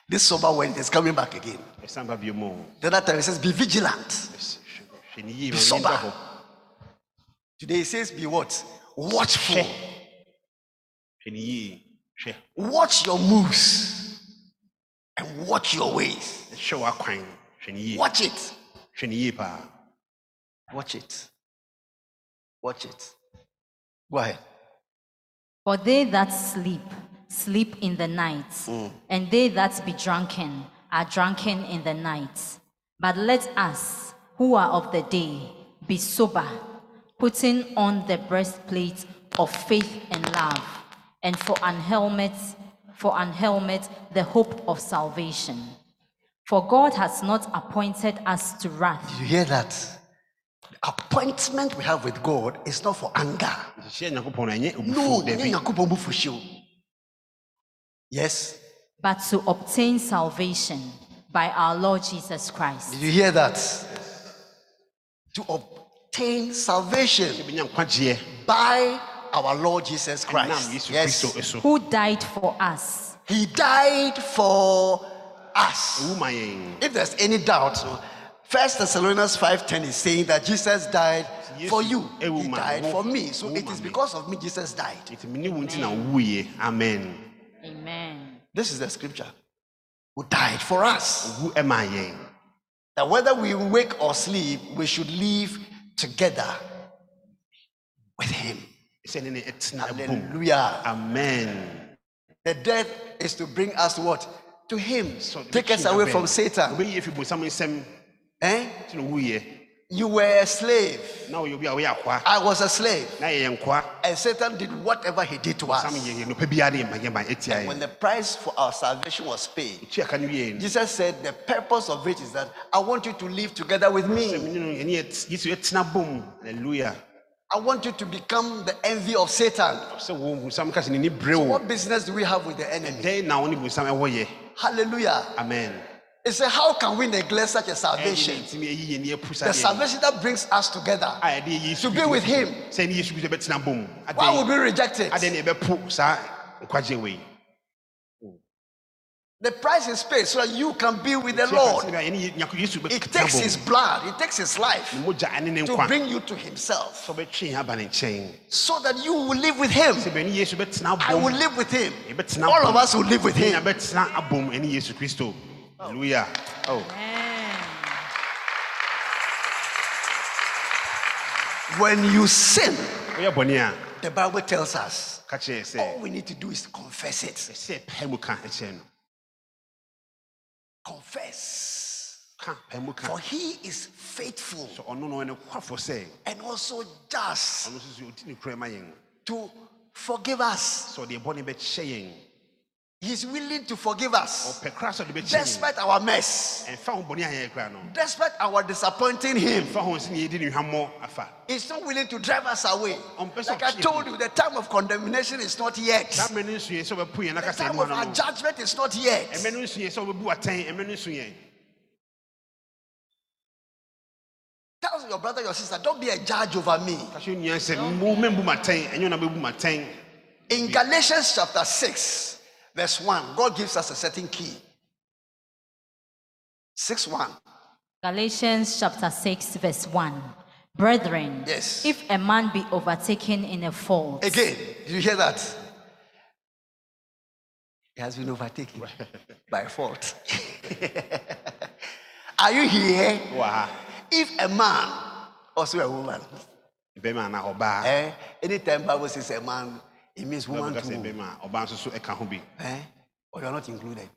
This sober word is coming back again. ɛsan ba bio mu The other time it says, be vigilant. Hwɛ ne Be sober. Today it says, be what? Watchful. hwɛ hwɛ ne yie Watch your moves and watch your ways. hwɛ w'akwan hwɛ ne yie Watch it. hwɛ ne yie Watch it. Watch it. Go ahead. For they that sleep, sleep in the night, mm. and they that be drunken are drunken in the night. But let us, who are of the day, be sober, putting on the breastplate of faith and love, and for an helmet, for an helmet, the hope of salvation. For God has not appointed us to wrath, Did you hear that? The appointment we have with God is not for anger. no ɛnyɛ No, obufu nye dabi Nyankopɔn bo. Yes. but to obtain salvation by our Lord Jesus Christ. Did you hear that? To obtain salvation by our Lord Jesus Christ. Yes. who died for us, He died for us. ɛwu ma yɛn If there's any doubt, First Thessalonians 5:10 is saying that Jesus died for you. He died for me. So wo it ma is me. because of me Jesus died. nti mene wo nti na wowuiɛ amen Amen. This is the scripture. Who died for us. Who am yɛn That whether we wake or sleep, we should live together with him. sɛ ne ne ɛtena Hallelujah. amen The death is to bring us to what? To him. So, Take us away from Satan. wobɛyie fi bonsam nsɛm Eh? Nti na wuyɛ You were a slave. na woyɛ obi a woyɛ akoa I was a slave. nkoa And Satan did whatever he did to us. yɛyɛ nɔpa biara ne yɛma yɛma ɛtia When the price for our salvation was paid, ɛtua ka no wie no Jesus said, The purpose of it is that I want you to live together with me. mene no ɛne yɛ- yesu ɛtena I want you to become the envy of Satan. sɛ wo bonsam ka sɛ n'ani bere So what business do we have with the enemy? dɛn na wo ne bonsam ɛwɔ yɛ Hallelujah. amen He said, How can we neglect such a salvation? ntimi ɛyi yɛ ne apu sa The salvation that brings us together. a yɛde yɛ yesu To be with him. sɛ ne yesu kristo bɛtena bom Why would we reject it? ne ɛbɛpo saa nkwagye wei The price is paid so that you can be with the Lord. It takes his blood, it takes his life to bring you to himself. So that you will live with him. I will live with him. All of us will live with him. Hallelujah. Oh. When you sin, the Bible tells us all we need to do is confess it. Confess. For he is faithful and also just to forgive us. He's willing to forgive us despite our mess, despite our disappointing Him. He's not willing to drive us away. Like I told you, the time of condemnation is not yet. The time of our judgment is not yet. Tell your brother, your sister, don't be a judge over me. In Galatians chapter 6, verse 1, God gives us a certain key. 6 1. Galatians chapter 6, verse 1. Brethren, yes. if a man be overtaken in a fault. Again, did you hear that? He has been overtaken by fault. Are you here? Wow. If a man, also a woman, eh, anytime Bible says a man it means woman too. Eh? Or you're not included.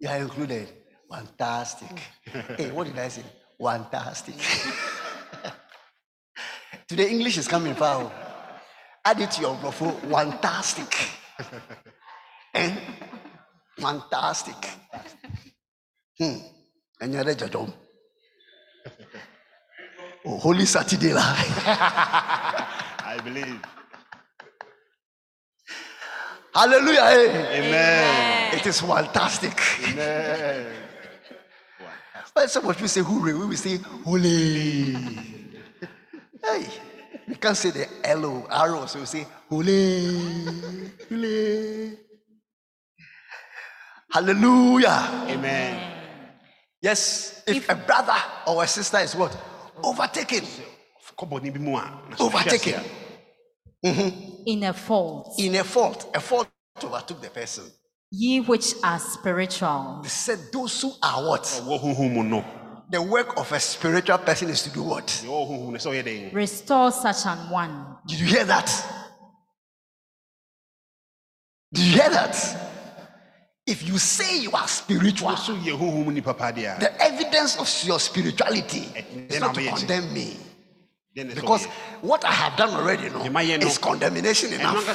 You are included. Fantastic. hey, what did I say? Fantastic. Today English is coming far. Add it to your profile. Fantastic. eh? Fantastic. Hmm. And you're the Oh, Holy Saturday. I believe. Hallelujah. Hey. Amen. It is fantastic. Amen. When some of you say hooray, we will say holy. hey, we can't say the L arrow, so we say holy, holy. Hallelujah. Amen. Yes, if, if a brother or a sister is what? Overtaken. Overtaken. Mm-hmm. In a fault. In a fault. A fault overtook the person. Ye which are spiritual. They said those who are what? The work of a spiritual person is to do what? Restore such an one. Did you hear that? Did you hear that? If you say you are spiritual, the evidence of your spirituality is not to condemn me. Because what I have done already no, is condemnation enough.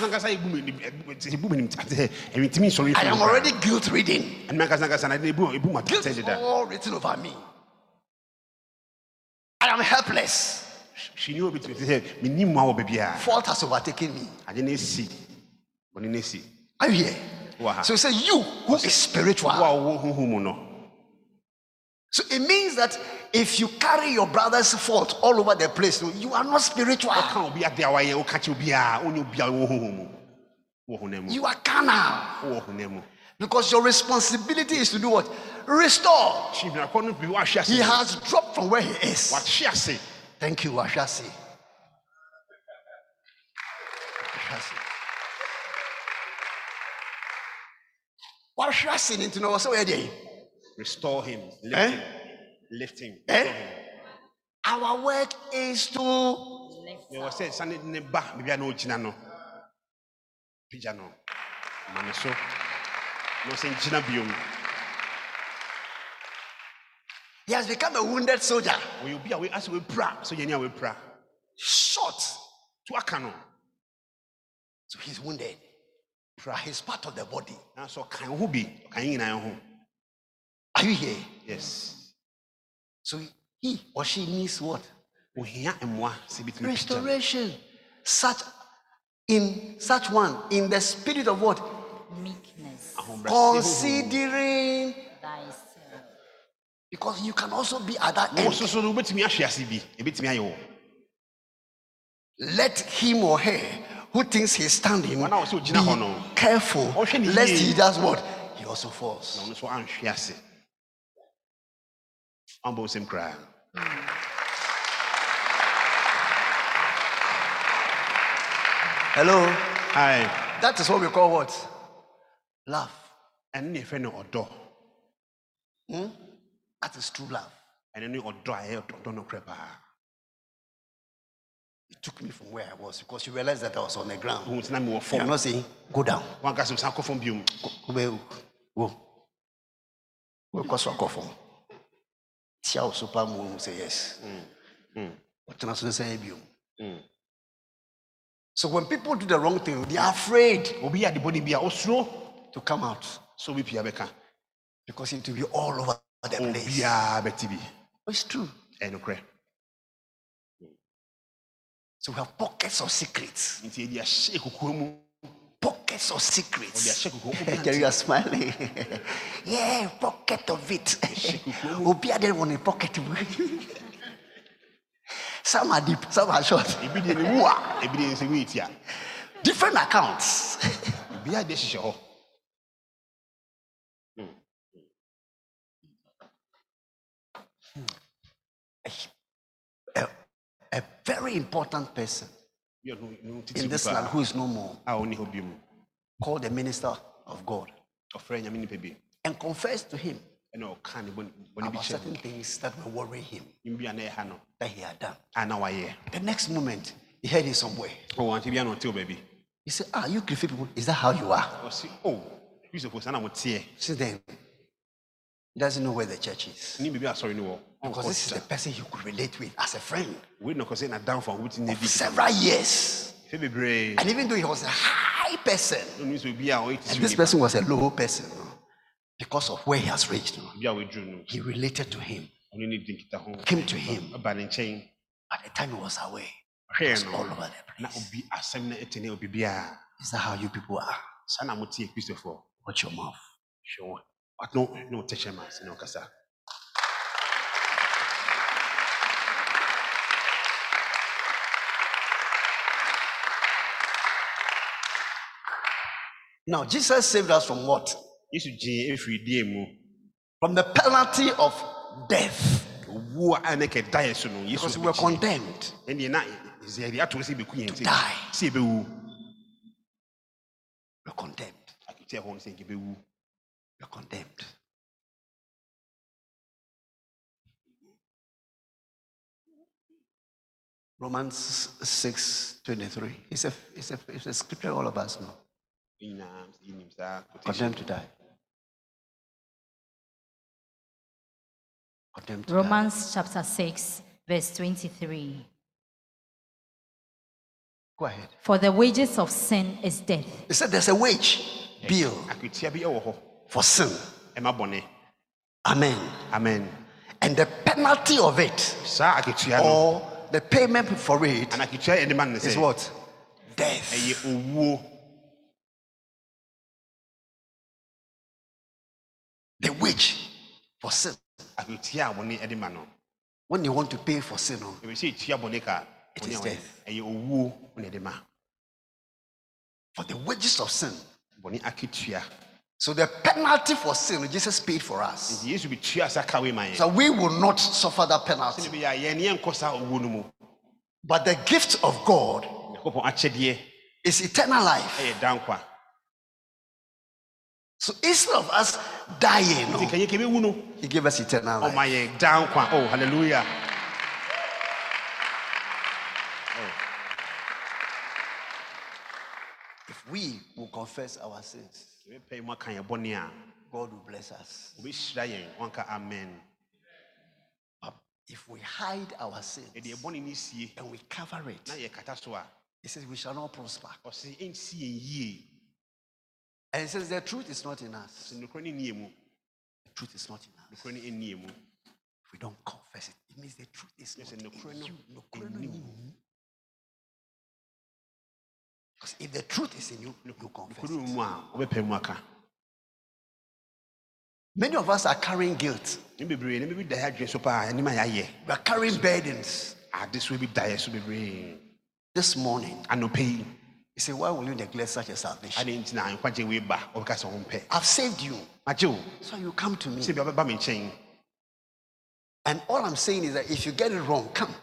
I am already guilt reading. Guilt all written over me. I am helpless. Fault has overtaken me. Are you here? So say you who is spiritual. So it means that if you carry your brother's fault all over the place, you are not spiritual. You are carnal. Because your responsibility is to do what? Restore. He has dropped from where he is. Thank you, Washasi. Washasi into no so Restore him. Lift eh? him. Lift him. Eh? Our work is to. He has become a wounded soldier. we will be with Shot. So he's wounded. He's part of the body. Are you here? Yes. So he or she needs what? Restoration. Such in such one in the spirit of what? Meekness. Considering thyself. Because you can also be at that end. Let him or her who thinks he's standing be careful lest he does what? He also falls. Ɔmbɔ nsɛm koraa Hello? Aye. That is what we call what? Love. ɛno ne yɛfrɛ no ɔdɔ Hmm? That is true love. ɛno ne ɔdɔ a ɛyɛ ɔdɔ no korɛ paa It took me from where I was because you realized that I was on the ground. I'm not saying go down. wanka sɛ wosan kɔ fam biom Wobɛ- wo. Wokɔ so akɔ fam. Tia wo so ma wohu sɛ yes. Ɔtena so ne sɛ yɛ biom. Mm. So when people do the wrong thing, they are afraid obi yɛ adebɔne bi a ɔsuro to come out sɛ obi pia bɛka because it will be all over the place. obiaa bɛte bi It's true. ɛyɛ nokorɛ So we have pockets of secrets. Pockets of secrets. you are smiling. yeah, pocket of it. Obi ade one in pocket. some are deep, some are short. ebi deɛ ne wu a ebi deɛ nsɛ wei tia Different accounts. obiaa de hyehyɛ hɔ a, a very important person Bi a ɔno- ɔno titiri in this land who is no more, a ɔne hɔ biom called the minister of God, ɔfrɛ nyame nipa bi and confess to him ɛna ɔka ne bɔne bɔne bi about kyɛ certain things that were worrying him. No bi a na ɛha no? That he had done. a na wayɛ The next moment, he heard it somewhere. ɔwɔ ante bi a na ɔte wɔ baabi He said, Ah, you Griffith people, is that how you are? ɔse o kristofo saa na moteɛ Since then, he doesn't know where the church is. ne biribi asɔre no. Wɔ Because this is the person he could relate with as a friend. Wei na ɔkɔ sɛ nadamfo a wobɛtumi for several years. bebree And even though he was a high person, ɔno sɛ obi a ɔyɛ ti and sɛ this nipa person was a low person, because of where he has reached, obi a wɔaduru no he related to him, ɔno ne di nkita ho came to him. aba ne nkyɛn By the time he was away, it hwɛɛ was no? all over the na place. obi asɛm no ɛte ne obi biaa Is that how you people are? saa na moteɛ kristofoɔ Watch your mouth. hwɛ wɔ ɔno ne ɔtɛkyɛ ma ase ne ɔkasa Now, Jesus saved us from what? yesu gyee ɛfiri From the penalty of death. owuo a ɛne kɛdaeɛ so no yesu Because we were condemned. ɛneɛ na yɛde ato sɛ bɛku yɛn nti die. We were condemned. aketeɛ hɔ no sɛ yɛbɛwu We were condemned. Romans 6 23. It's a, it's, a, it's a scripture all of us know. Condemned to die. Condemned to die. Romans chapter 6, verse 23. Go ahead. For the wages of sin is death. He said there's a wage bill akwetia bi ɛwɔ hɔ for sin. ɛma bɔne Amen. amen And the penalty of it, saa aketua no or the payment for it, ana aketua yɛ ne ma no is what? Death. The wage for sin. akwetua a bɔne ɛde ma no When you want to pay for sin, oh, ɛwɛ sɛ ɛtua bɔne ka It is death. ɛyɛ owuo ne ɛde ma for the wages of sin. So the penalty for sin, Jesus paid for us. nti yesu bitua sa ka wei ma yɛn So we will not suffer that penalty. bɛyɛ a yɛn ne yɛnkɔ saa owuo no mu But the gift of God is eternal life. So instead of us dying, no, kanyɛ kɛbɛwu no He gave us eternal oh, life. yɛ dankwa oh hallelujah. Oh. If we will confess our sins, yɛbɛpɛ mu aka yɛ bɔne a God will bless us. wobɛhyira yɛn wanka amen. But if we hide our sins yɛde yɛ bɔne no sie. and we cover it, yɛkata so a He says we shall not prosper. Oh, ɔse ɛnsi yɛn yie And He says the truth is not in us. sɛ nokorɛ no nnie mu The truth is not in us. nokorɛ no ɛnnie mu If we don't confess it, it means the truth is not in you. Nokorɛ no ɛnni in you. Because if the truth is in you, you confess it. mu a wobɛpɛ mu aka Many of us are carrying guilt. ne bebree ne bi da yɛ adwene so paa anim a yɛayɛ We are carrying burdens. ade so bi da yɛ so bebree This morning, anɔpɛ yi He said, Why will you neglect such a salvation? ade nti na nkwagye wei ba wɔbɛka sɛ wo mpɛ I've saved you. So you come to me. And all I'm saying is that if you get it wrong, come.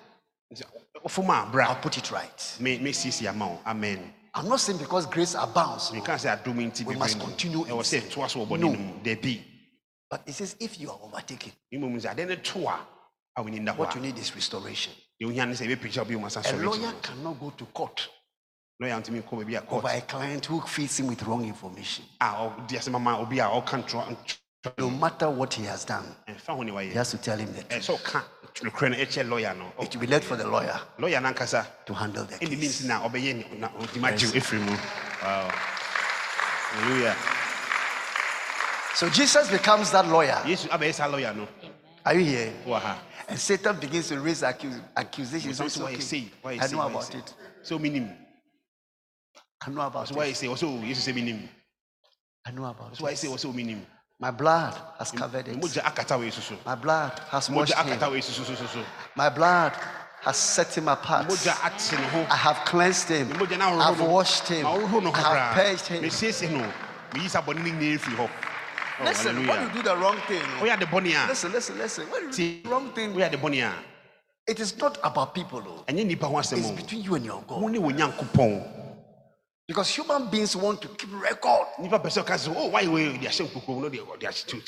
I'll put it right. May see amount. Amen. I'm not saying because grace abounds. We must continue. In sin. No. But it says if you are overtaken, what you need is restoration. A lawyer cannot go to court over a client who feeds him with wrong information. No matter what he has done, he has to tell him the truth. It will be left for the lawyer to handle the case. Wow. Hallelujah. So Jesus becomes that lawyer. Yes, lawyer no. Are you here? And Satan begins to raise accus- accusations. It's okay. say, why I know about it. So minim. I know about That's why I say also yes say minim. I know about That's why I say also minim. My blood has covered it. Moja akata we susu. My blood has washed him. My blood has set him apart. Moja ate no ho. I have cleansed him. I've washed him. Ma wo no I have purged him. Me siesie no. Me yisa boni ni nyɛ firi hɔ. Oh, Listen, when you do the wrong thing, oh, We are the boni listen, listen, listen. When you do the wrong thing, oh, we are the boni it is not about people, though. Ɛnyɛ nipa ho asɛm It's between you and your God. Ne wo Nyankopɔn. Because human beings want to keep record. Nipa pɛ sɛ ɔka sɛ, "Oh, why we de ahyɛ nkukuo mu no de ɔde ahyɛ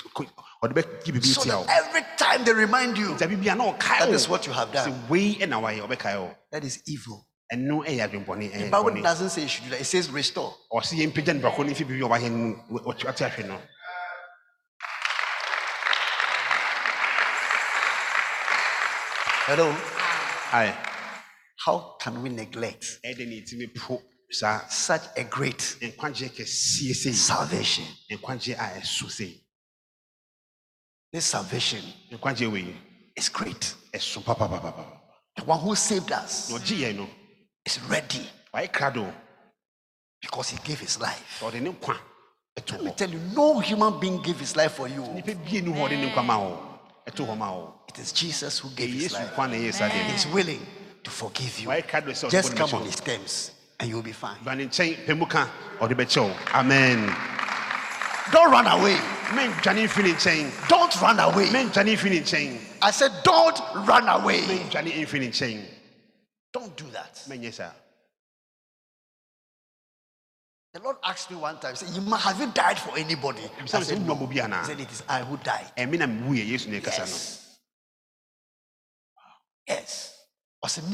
ɔde bɛgye biribi So that every time they remind you, Nti biribi a na ɔkae that wo. is what you have done. Sɛ wei ɛna wayɛ ɔbɛkae wo. That is evil. Ɛyɛ adwempɔne The Bible doesn't say you should do that. It says restore. ɔse yɛmpagya nipa kɔ no mfi biribi a ɔbayɛ no ɔte ahwɛ no Hello? ae How can we neglect ɛdɛ ne ɛtumi po saa such a great nkwagyeɛ kɛseɛ sei salvation? nkwagyeɛ a ɛso This salvation is great. The one who saved us no eh, is ready because he gave his life. sɛ ɔde ne Let me tell you, no human being gave his life for you. nipa bie ni hɔ ɔde ne nkwa ma wo ɛto hɔ ma wo It is Jesus who gave his life. nkwa na ɛyɛ saa deɛ He's willing to forgive you. wayɛ krado sɛ ɔde Just come on his terms and you'll be fine. ba ne nkyɛn pɛ mu ka ɔde bɛkyɛ wo amen Don't run away. mɛntwane mfi ne nkyɛn Don't run away. mɛntwane mfi ne nkyɛn I said, don't run away. mɛntwane mfi ne nkyɛn Don't do that. The Lord asked me one time, he said, you must, have you died for anybody? I said, no. wonua bɔ bi He said, it is I who died. ɛme na mewuyɛ yesu ne ɛkasa no Yes. Yes. I said.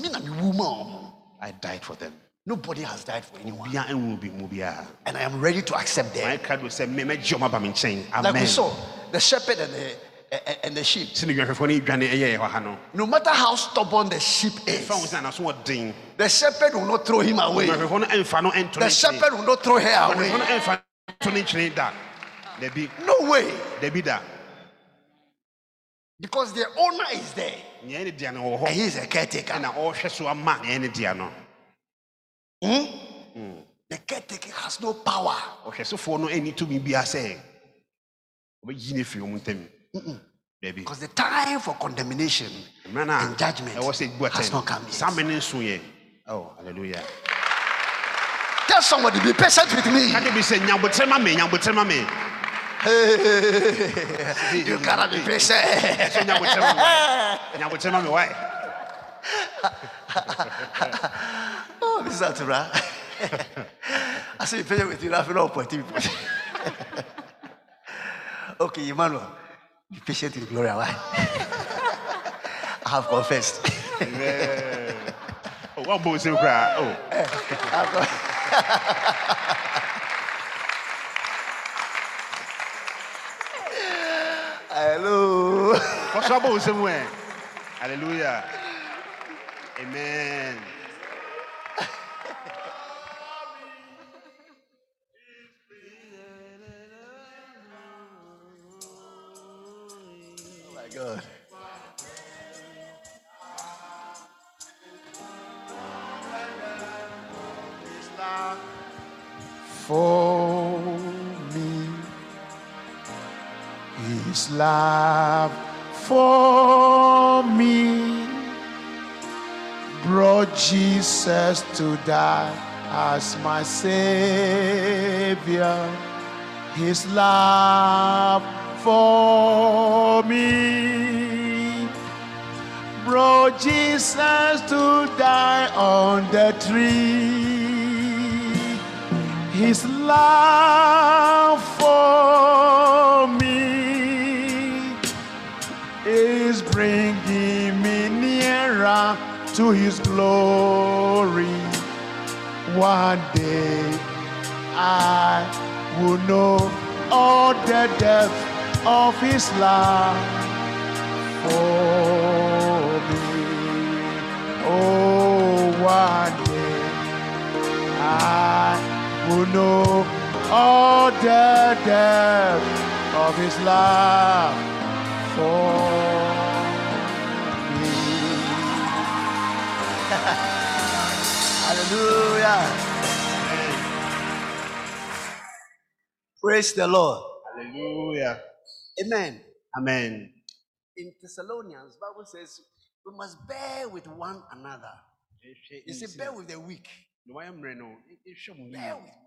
I died for them. Nobody has died for anyone. Bia nwu bi mu bia. And I am ready to accept them. My card was say me me joma ba me nkyɛn. Like we saw, the shepherd and the, eh, eh, and the sheep. Sini dwahwɛfo ne dwane ɛyɛ ɛhɔ ha no. Matter how stubborn the sheep is, Fa wo sɛ anaso ɔden. the shepherd will not throw him away. Dwahwɛfo no ɛmfa no ɛnto The shepherd will not throw her away. no ɛmfa to ne nkyɛn da. Dabi, way. Because the owner is there Nea ne dia no wɔ and is a caretaker. The caretaker has no power. Ɔhwɛsofoɔ no ɛni tumi bia sɛ ɔbɛyi ne firi wɔn ntam. Dabi. Because the time for condemnation Mmerɛ no a and judgment has not come yet. mene nso yɛ. Oh, hallelujah. Tell somebody, be patient with me. Kade bi sɛ nyabotire ma me, nyabotire ma me. you gotta be patient. Sɛ nyabotire ma me. ma me why? is Atubra. I say, be patient with you. Laughing up for TV. Okay, Emmanuel, be patient with Gloria. Why? I have confessed. Oh, one boy say cry. Oh, Hello. what's up? Somewhere. Hallelujah. Amen. To die as my Savior. his love for me. Brought Jesus to die on the tree. His love for me is bringing me nearer to his glory. One day I will know all the depth of his love for me. Oh, one day I will know all the depth of his love for me. Hallelujah. Praise the Lord. Hallelujah. Amen. Amen. In Thessalonians, Bible says we must bear with one another. You say bear with the weak. Bear with,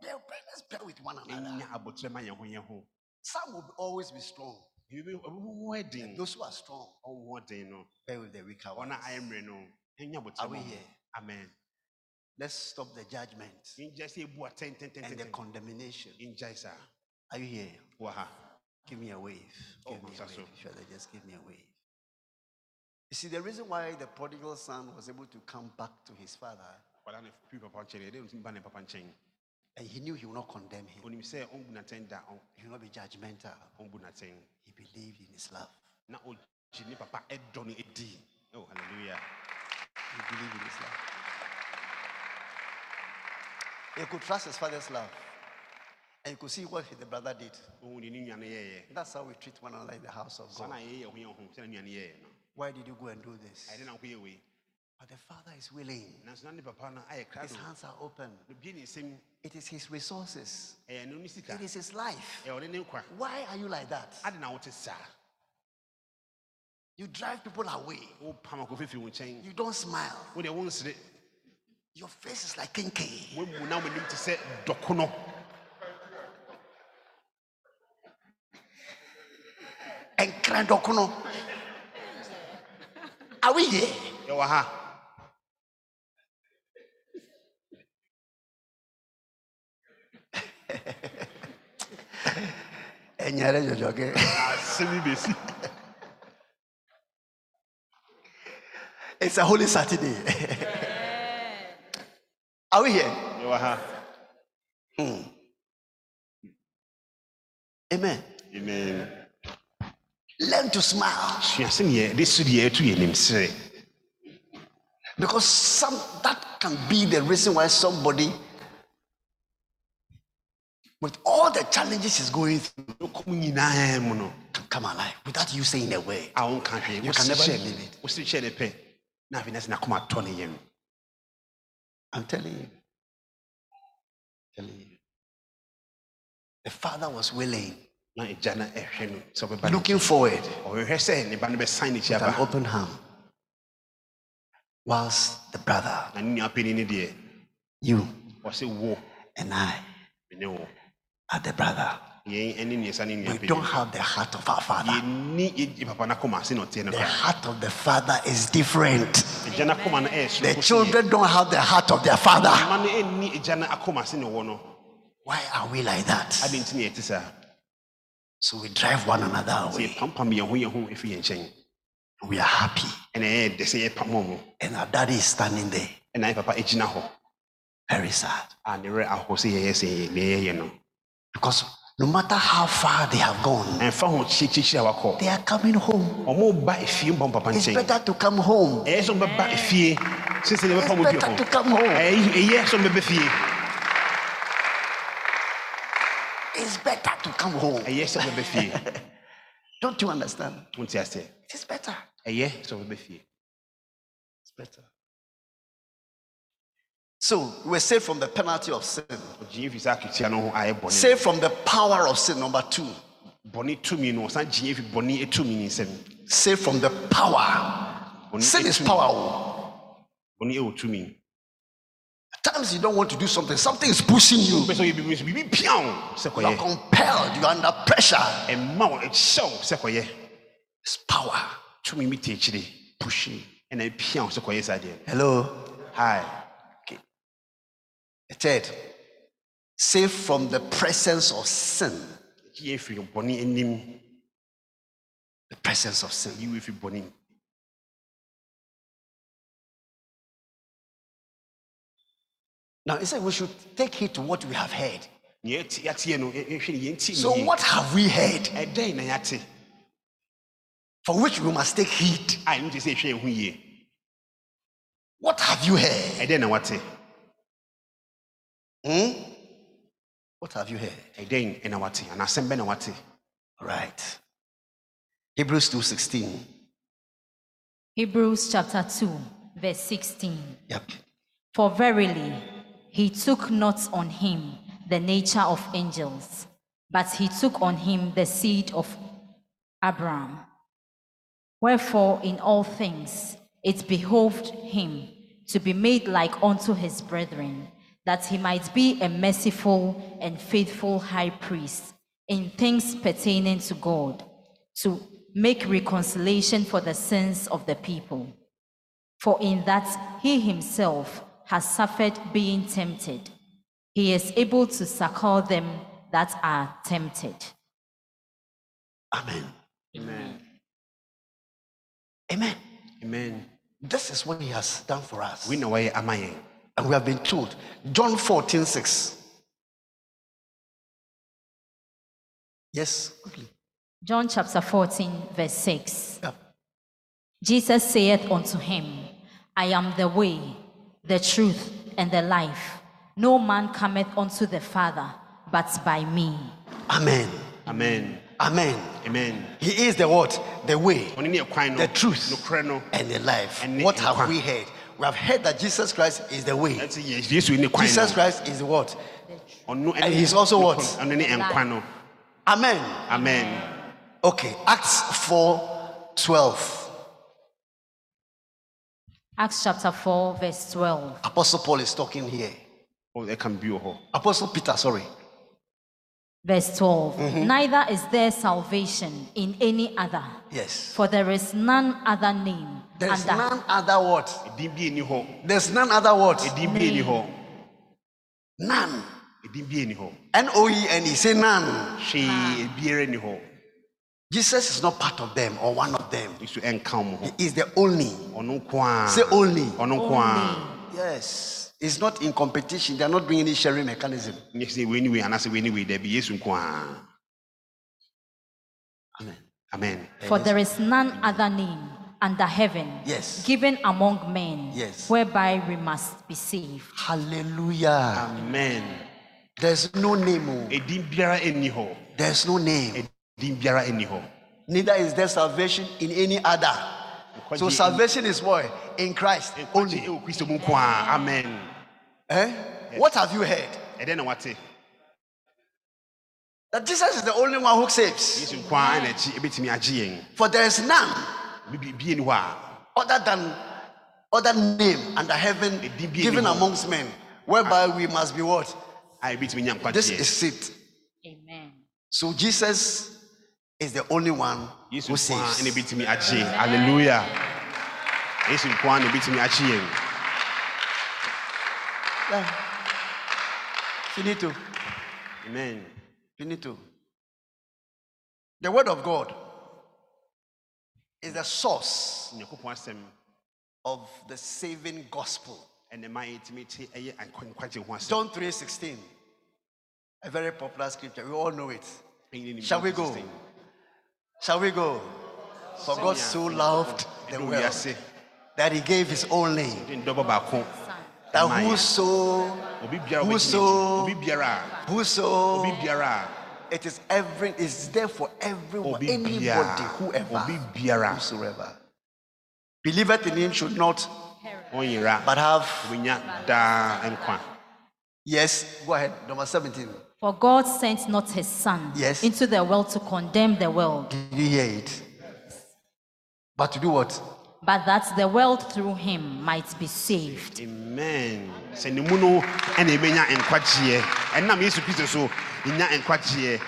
bear, bear, let's bear with one another. Some will always be strong. And those who are strong, bear with the weaker ones. Are we here? Amen. Let's stop the judgment and the condemnation. Are you here? Waha. Give me a wave. Give Oh, me a wave. Sure, just give me a wave. You see, the reason why the prodigal son was able to come back to his father, and he knew he would not condemn him, onim sɛ ɔmbu natɛn da he would not be judgmental. He believed in his love. na ɔgye ne papa ɛdɔ no ɛdi oh hallelujah He believed in his love. He could trust his father's love. And you could see what the brother did. ɔhu ne ne nua no yɛyɛ That's how we treat one another in the house of God. yɛyɛ ho yɛ ho sɛ ne nua no yɛyɛ no Why did you go and do this? ɛde na wokɔyɛ wei But the father is willing. nanso na ne papa no ayɛ His hands are open. no bie ne nsɛm It is his resources. ɛyɛ no ne sika It is his life. Eh, ɛyɛ ɔne ne nkwa Why are you like that? ade na wote saa You drive people away. Oh, wopam akɔfɛ firi wo nkyɛn You don't smile. Wode wo nsere Your face is like kinky. woamu na wonim te sɛ dɔko no And krandokono. Are we here? yɛwɔ ha Enyere jojoge. asɛm ah, yi bɛsi It's a holy Saturday. Are we here? yɛwɔ ha hmm. Amen. amen Learn to smile sua sɛ neɛ de so deɛ ɛto yɛ nim sere because some that can be the reason why somebody, with all the challenges he's going through, wokɔm nyinaa mu no can come alive without you saying a word. a wonka hwee You can never believe it. I'm telling you. telling you. The father was willing, na agya no ɛhwɛ no sɛ ɔbɛba ne looking forward ɔhwehwɛ sɛ ne ba no bɛsan ne with an open hand. Whilst the brother, na ne nua panin you and I are the brother. Yɛn ɛne neɛsa ne We don't have the heart of our father. yɛnni yɛ papa no akoma ase na ɔteɛ no The heart of the father is different. agya no akoma no ɛyɛ The children don't have the heart of their father. ma no ɛnni agya no akoma ase ne wɔ no Why are we like that? ade nti ne yɛte saa So we drive one another away. yɛpampam yɛn ho yɛn ho ɛfiri yɛn nkyɛn We are happy. ɛna ɛyɛ dɛ sɛ yɛpam And our daddy is standing there. ɛna yɛ papa gyina hɔ Very sad. a ne werɛ ahɔ sɛ yɛyɛ sɛ neɛ yɛyɛ no Because no matter how far they have gone, ɛmfa ho kyikyikyiri a wakɔ they are coming home. ɔmo ba efie mbɔ papa It's nkyɛn better to come home. ɛyɛ sɛ ɔmbɛba efie sese ne It's bɛpa mo bi better to hɔ come home. ɛyɛ sɛ ɔmbɛba fie It's better to come home. ɛyɛ sɛ ɔmbɛba fie Don't you understand? wonte aseɛ It is better. ɛyɛ sɛ ɔmbɛba fie It's better. So we're saved from the penalty of sin, ɔgyee fi saa aketua no ho ayɛ bɔne saved from the power of sin. Number two, bɔne tumi no ɔsan gyee fi bɔne tumi ne nsɛm saved from the power. Sin is power. oh. ɛwɔ times you don't want to do something, something is pushing you. wopɛ sɛ ɔyɛ biribi nso biribi pia wo sɛ You are compelled, you are under pressure. ɛma wo ɛhyɛ wo sɛ kɔyɛ It's power. tumi bi te third, safe from the presence of sin. yɛ firi bɔne anim The presence of sin. yiwe firi bɔne Now, he said we should take heed to what we have heard. nea yɛte- yɛateɛ no yɛ- yɛhwɛ no yɛnti So, what have we heard ɛdɛn na yɛate for which we must take heed? a ɛno te sɛ yɛhwɛ yɛn ho yie What have you heard? Ɛdɛn na wate Hmm? What have you heard? ɛdɛn ɛna wate anaasɛm bɛ na wate All right. Hebrews 2:16. Hebrews chapter 2, verse 16. Yep. For verily he took not on him the nature of angels, but he took on him the seed of Abraham. Wherefore, in all things it behoved him to be made like unto his brethren, that he might be a merciful and faithful high priest in things pertaining to God, to make reconciliation for the sins of the people. For in that he himself has suffered being tempted, he is able to succor them that are tempted. Amen. amen Amen. amen This is what he has done for us. wei na wɔyɛ ama yɛn And we have been told. John 14, 6. Yes, quickly. John chapter 14, verse 6. Yeah. Jesus saith unto him, I am the way, the truth, and the life. No man cometh unto the Father but by me. Amen. amen Amen. amen He is the what? The way, ɔne ne ɛkwan no the truth, and the life. What have we heard? We have heard that Jesus Christ is the way. Jesus Christ is what? And he's also what? Amen. amen Okay, Acts 4 12. Acts chapter 4, verse 12. Apostle Paul is talking here. Oh, ɛka bi wɔ hɔ Apostle Peter, sorry. Verse 12. Mm-hmm. Neither is there salvation in any other, Yes. for there is none other name There's under none other what? ɛdin bi ɛni hɔ There's none other what? ɛdin bi ɛni hɔ None. ɛdin bi ɛni hɔ N O E N E. Say none. hwee ah. biara ni hɔ Jesus is not part of them or one of them. yesu ɛnka wɔn ho He is the only. ɔno nko a Say only. ɔno nko a Yes. It's not in competition. They are not doing any sharing mechanism. nyɛ sɛ wei ni wei anaasɛ wei ni wei dabi yesu nko a Amen. amen For there is none other name under heaven Yes. given among men Yes. whereby we must be saved. Hallelujah. amen There's no name. oh. ɛdin biara ɛni hɔ There's no name. ɛdin biara ɛni hɔ Neither is there salvation in any other. So salvation is what? In Christ only. ɛwɔ kristo mu nko a amen Eh? What have you heard? ɛdɛn na wate That Jesus is the only one who saves. yesu nko a ɛna akyi ɛbɛtumi agye yɛn For there is none bibi bie ni hɔ a other than other name under heaven Ɛdin bi given ɛni hɔ. amongst men, whereby we must be what? a ɛbɛtumi nya This nkwagyeɛ is it. Amen. So Jesus is the only one yesu who nko a ɛna saves. ɛbɛtumi agye hallelujah Yeah. Finito. amen Finito. The word of God is the source of the saving gospel. ɛna ma yɛtumi te ɛyɛ nkwa- nkwagye ho asɛm John 3:16. A very popular scripture. We all know it. Shall we go? Shall we go? For God so loved the world that he gave his only de ndɔbɔ baako that Ma yɛ. whoso obi biara a Whoso- ɔbɛgyina akyi, obi biara. a whoso it is every it's there for everyone Obi anybody biara. whoever Obi biara. whosoever. Believeth in him should not a but have obɛnya daa nkwa. Yes go ahead. Number 17 For God sent not his Son Yes. into the world to condemn the world, did you hear it? But to do what but that the world through him might be saved. amen sɛ ne mu no ɛna ɛbɛnya nkwagyeɛ ɛnam yesu kristo so ɛnya nkwagyeɛ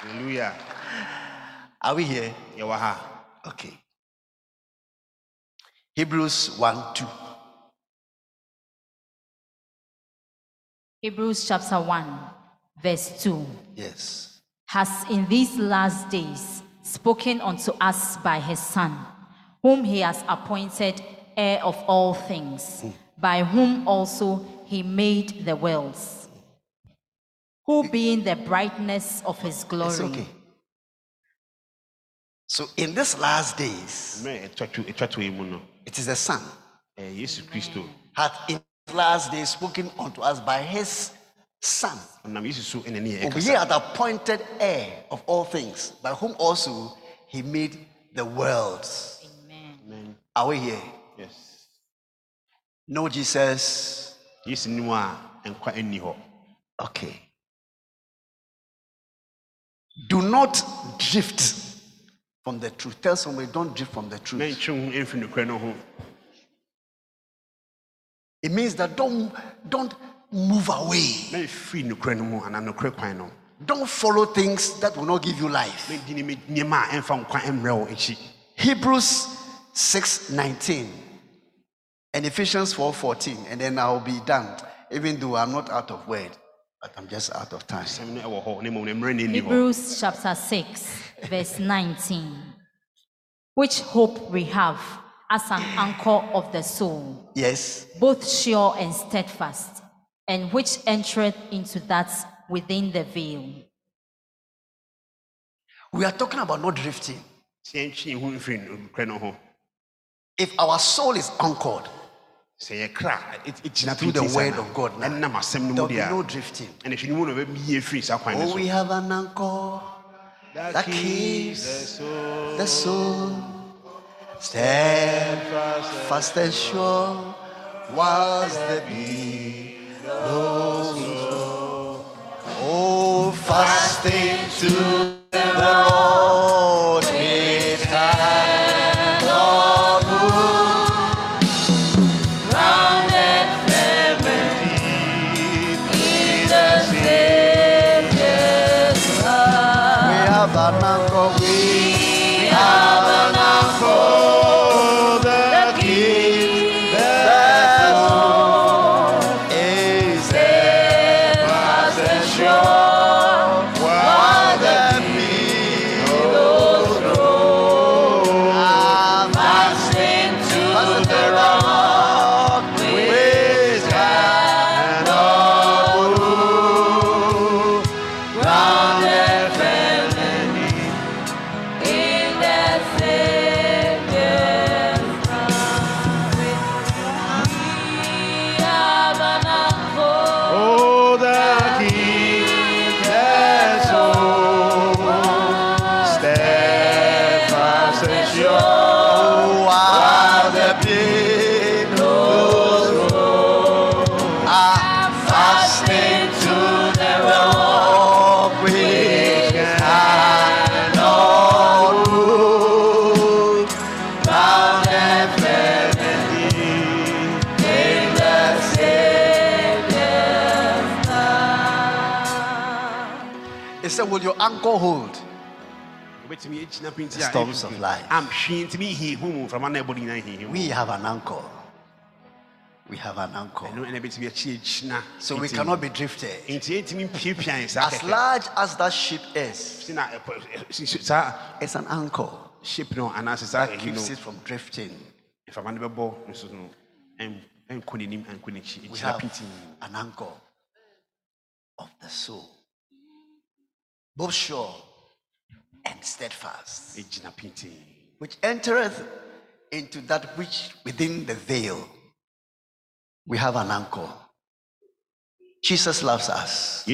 hallelujah Are we here? yɛwɔ ha Okay. Hebrews 1 2. Hebrews chapter 1, verse 2. Yes. has in these last days spoken unto us by his Son, whom he has appointed heir of all things, by whom also he made the worlds, who being the brightness of his It's glory. okay. So in these last days, mmerɛ ɛtwa to ɛtwa to yi mu no it is the Son Jesus Christ kristo hath in these last days spoken unto us by his Son, ɔnam yesu so ɛna ne yɛ whom he ɛkasa hath appointed heir of all things, by whom also he made the worlds. Are we here? yes No Jesus. yesu nim a nkwa ɛnni hɔ Okay. Do not drift from the truth. Tell somebody, don't drift from the truth. mɛntwe ho ɛmfiri nokorɛ no ho It means that don't don't move away. mɛmfiri nokorɛ no mu anaa nokorɛ kwan no Don't follow things that will not give you life. mɛdi ne nneɛma a ɛmfa nkwa ɛmmerɛ wo akyi Hebrews 6:19 and Ephesians 4:14 and then I'll be done even though I'm not out of word but I'm just out of time. sɛm no ɛwɔ hɔ na mmom ne mmerɛ no ɛnni hɔ Hebrews chapter 6, verse 19. Which hope we have as an anchor of the soul. Yes. both sure and steadfast, and which entereth into that within the veil. We are talking about not drifting. If our soul is anchored yɛkra ɛgyina through the word of God now, there'll be no drifting. ɛna hwɛ no mu na ɔbɛyie firi saa kwan Oh, we have an anchor that keeps the soul. steadfast and sure was the roll. Oh, fasting to the Lord storms of life. amhwee ntimi hihu mu mframa na ɛbɔ no nyinaa hihi mu We have an anchor. We have an anchor. ɛno ɛna bɛtumi akyi agyina So we cannot be drifted. nti yɛntumi mpiapian saa As large as that ship is, Si na ɛpɔ- ɛ- si- si- saa it's an anchor ship no anaasɛ saa that keeps it from drifting. mframa no bɛbɔ no so no ɛn- ɛnkɔ n'anim ɛnkɔ n'akyi We have an anchor of the soul, both sure and steadfast, which entereth into that which within the veil. We have an anchor. Jesus loves us.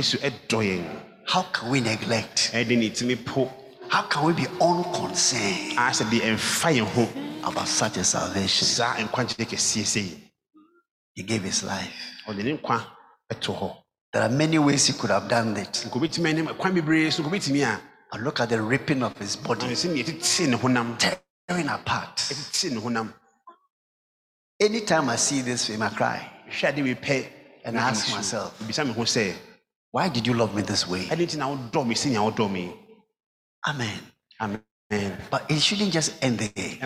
How can we neglect? ɛde ne timi po How can we be unconcerned asɛ de ɛmfa yɛn ho about such a salvation? saa nkwagyeɛ kɛseɛ sɛ He gave his life. ɔde ne nkwa ɛto hɔ There are many ways he could have done it. Nka obɛtumi anim kwan bebree so nka obɛtumi a And look at the ripping of his body. ɔne sɛ neɛ ɛtete ne honam tearing apart. Anytime I see this film, I cry. And I ask myself, why did you love me this way? Amen. Amen. But it shouldn't just end there.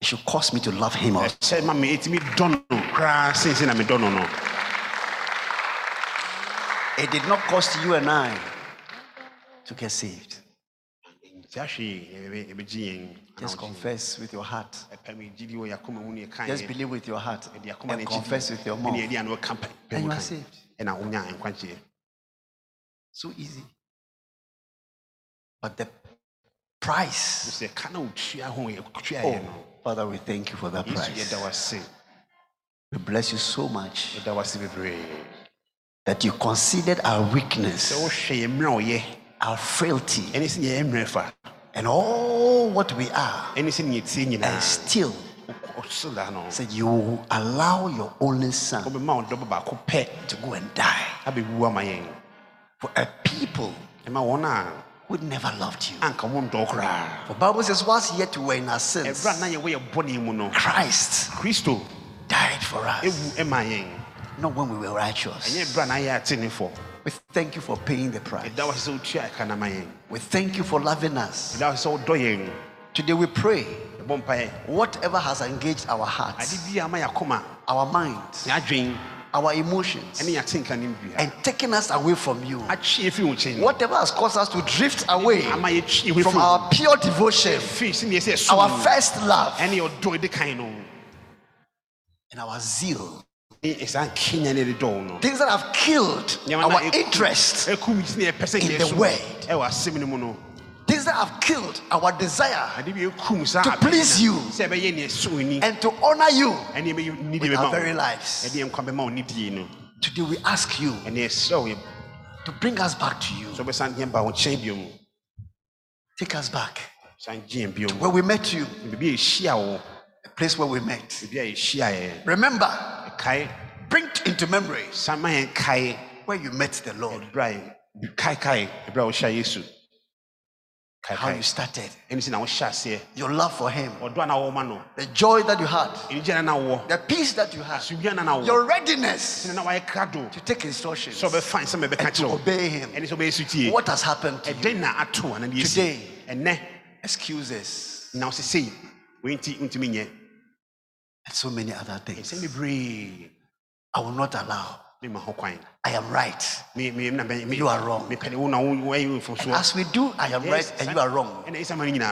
It should cause me to love him also. It did not cost you and I to get saved. Just confess with your heart. Just believe with your heart and confess with your mouth. And you are saved. So easy. But the price. Oh, Father, we thank you for that price. We bless you so much that you considered our weakness, our frailty, and all what we are, and still said you allow your only son to go and die. For a people who never loved you. For Bible says, whilst yet we were in our sins, Christ died for us. Not when we were righteous. We thank you for paying the price. We thank you for loving us. Today we pray. Whatever has engaged our hearts, our minds, our emotions, and taken us away from you, whatever has caused us to drift away from our pure devotion, our first love, and our zeal Things that have killed our interest in the word. Things that have killed our desire to please you and to honor you with our very lives. Today we ask you to bring us back to you. Take us back to where we met you, a place where we met. Remember, bring into memory. Where you met the Lord. How you started, your love for Him, the joy that you had, the peace that you had, your readiness to take instructions. And to obey Him. What has happened to you? today? Excuses and so many other things. I will not allow. I am right. You are wrong. And as we do, I am right and you are wrong.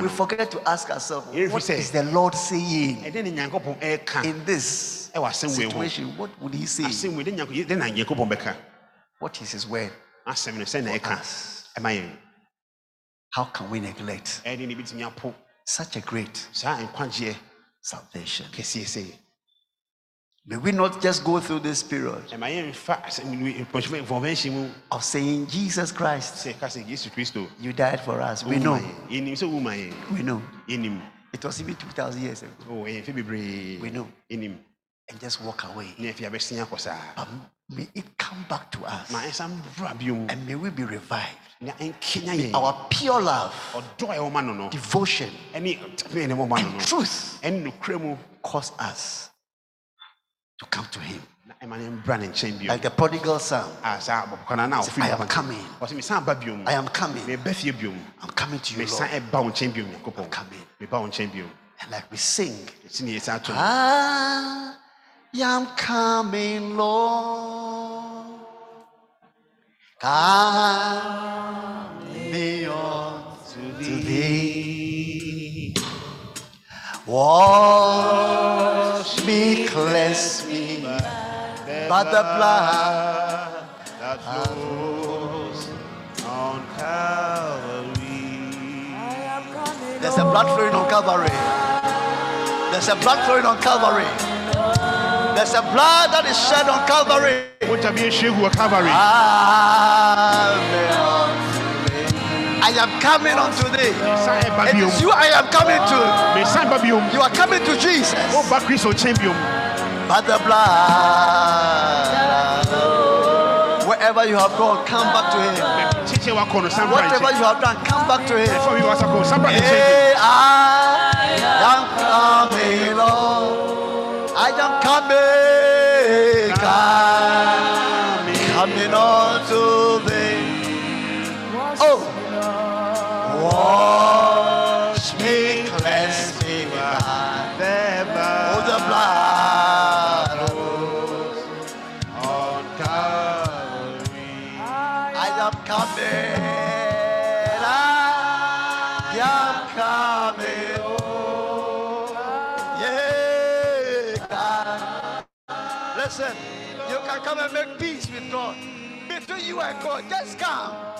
We forget to ask ourselves, what is the Lord saying in this situation? What would He say? What is His word? How can we neglect such a great salvation. May we not just go through this period of saying, Jesus Christ, you died for us. We know. We know. It was even 2,000 years ago. Oh, February. We know. In him. And just walk away. But um, may it come back to us. And may we be revived. Our pure love, devotion, and truth cause us to come to Him. Like the prodigal son. I am coming. I am coming. I'm coming to you, Lord. I'm coming. And like we sing, I am coming, Lord. Coming unto thee. Wash me, cleanse me by the blood that flows on Calvary. There's a blood flowing on Calvary. There's a blood flowing on Calvary. There's a blood that is shed on Calvary. I am coming unto thee. It is you I am coming to. You are coming to Jesus. By the blood. Wherever Wherever you have gone, come back to Him. Whatever you have done, come back to Him. Hey, I am coming, Lord. I am coming, coming, coming on to thee. Oh, come and make peace with God. Between you and God, just come.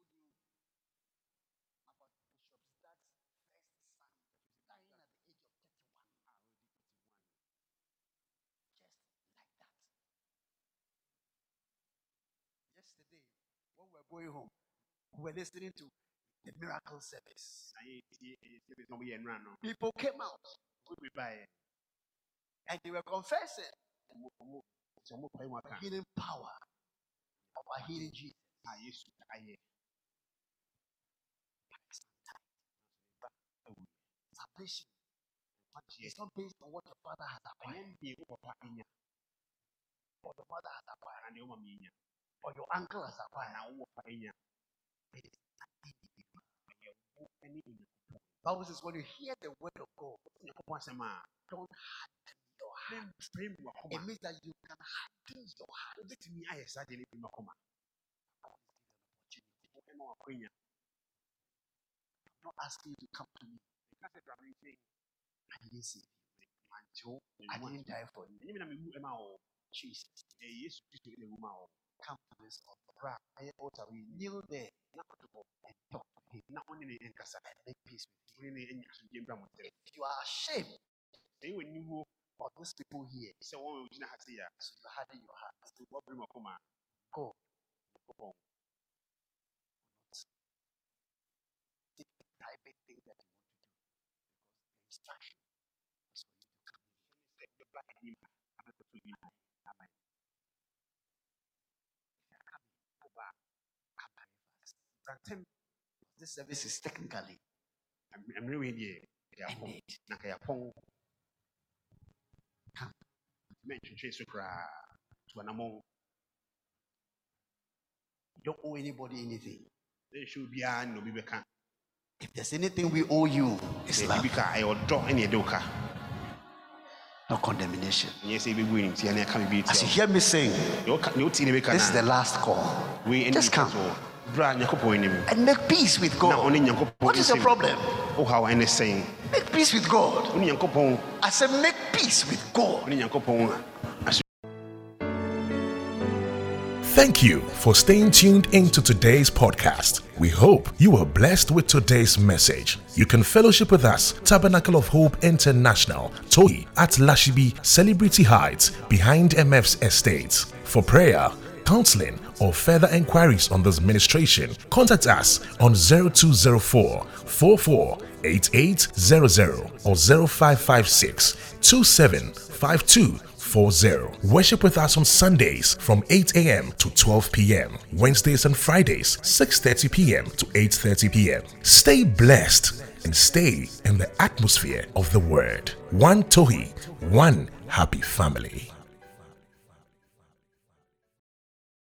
Told you about Bishop Stad's first son dying at the age of 31. Just like that. Yesterday, when we were going home, we were listening to the miracle service. People came out and they were confessing healing power of our healing Jesus. Salvation is not based on what the father has acquired, or the mother has acquired, or your uncle has acquired. Bible says when you hear the word of God, don't harden your heart. It means that you can harden your heart. I'm not asking you to come to me. I didn't see you. I didn't die for you. Jesus. Come to this altar. altar. We kneel there and talk to him and make peace with him. If you are ashamed of these people here, so you're hardening your heart. Go. The private thing that you want to do because the instruction is for you to come in. Amen. If you are coming, go back. Come very fast. This service is technically ended. Come. You don't owe anybody anything. If there's anything we owe you, it's love, no condemnation. As you hear me sing, this is the last call. Just come and make peace with God. What is the problem? Make peace with God. I said, make peace with God. Thank you for staying tuned into today's podcast. We hope you were blessed with today's message. You can fellowship with us, Tabernacle of Hope International, Tohi at Lashibi Celebrity Heights, behind MF's estate. For prayer, counseling, or further inquiries on this ministration, contact us on 0204 44 8800 or 0556 2752 40. Worship with us on Sundays from 8 a.m. to 12 p.m. Wednesdays and Fridays 6:30 p.m. to 8:30 p.m. Stay blessed and stay in the atmosphere of the word. One Tohi, one happy family.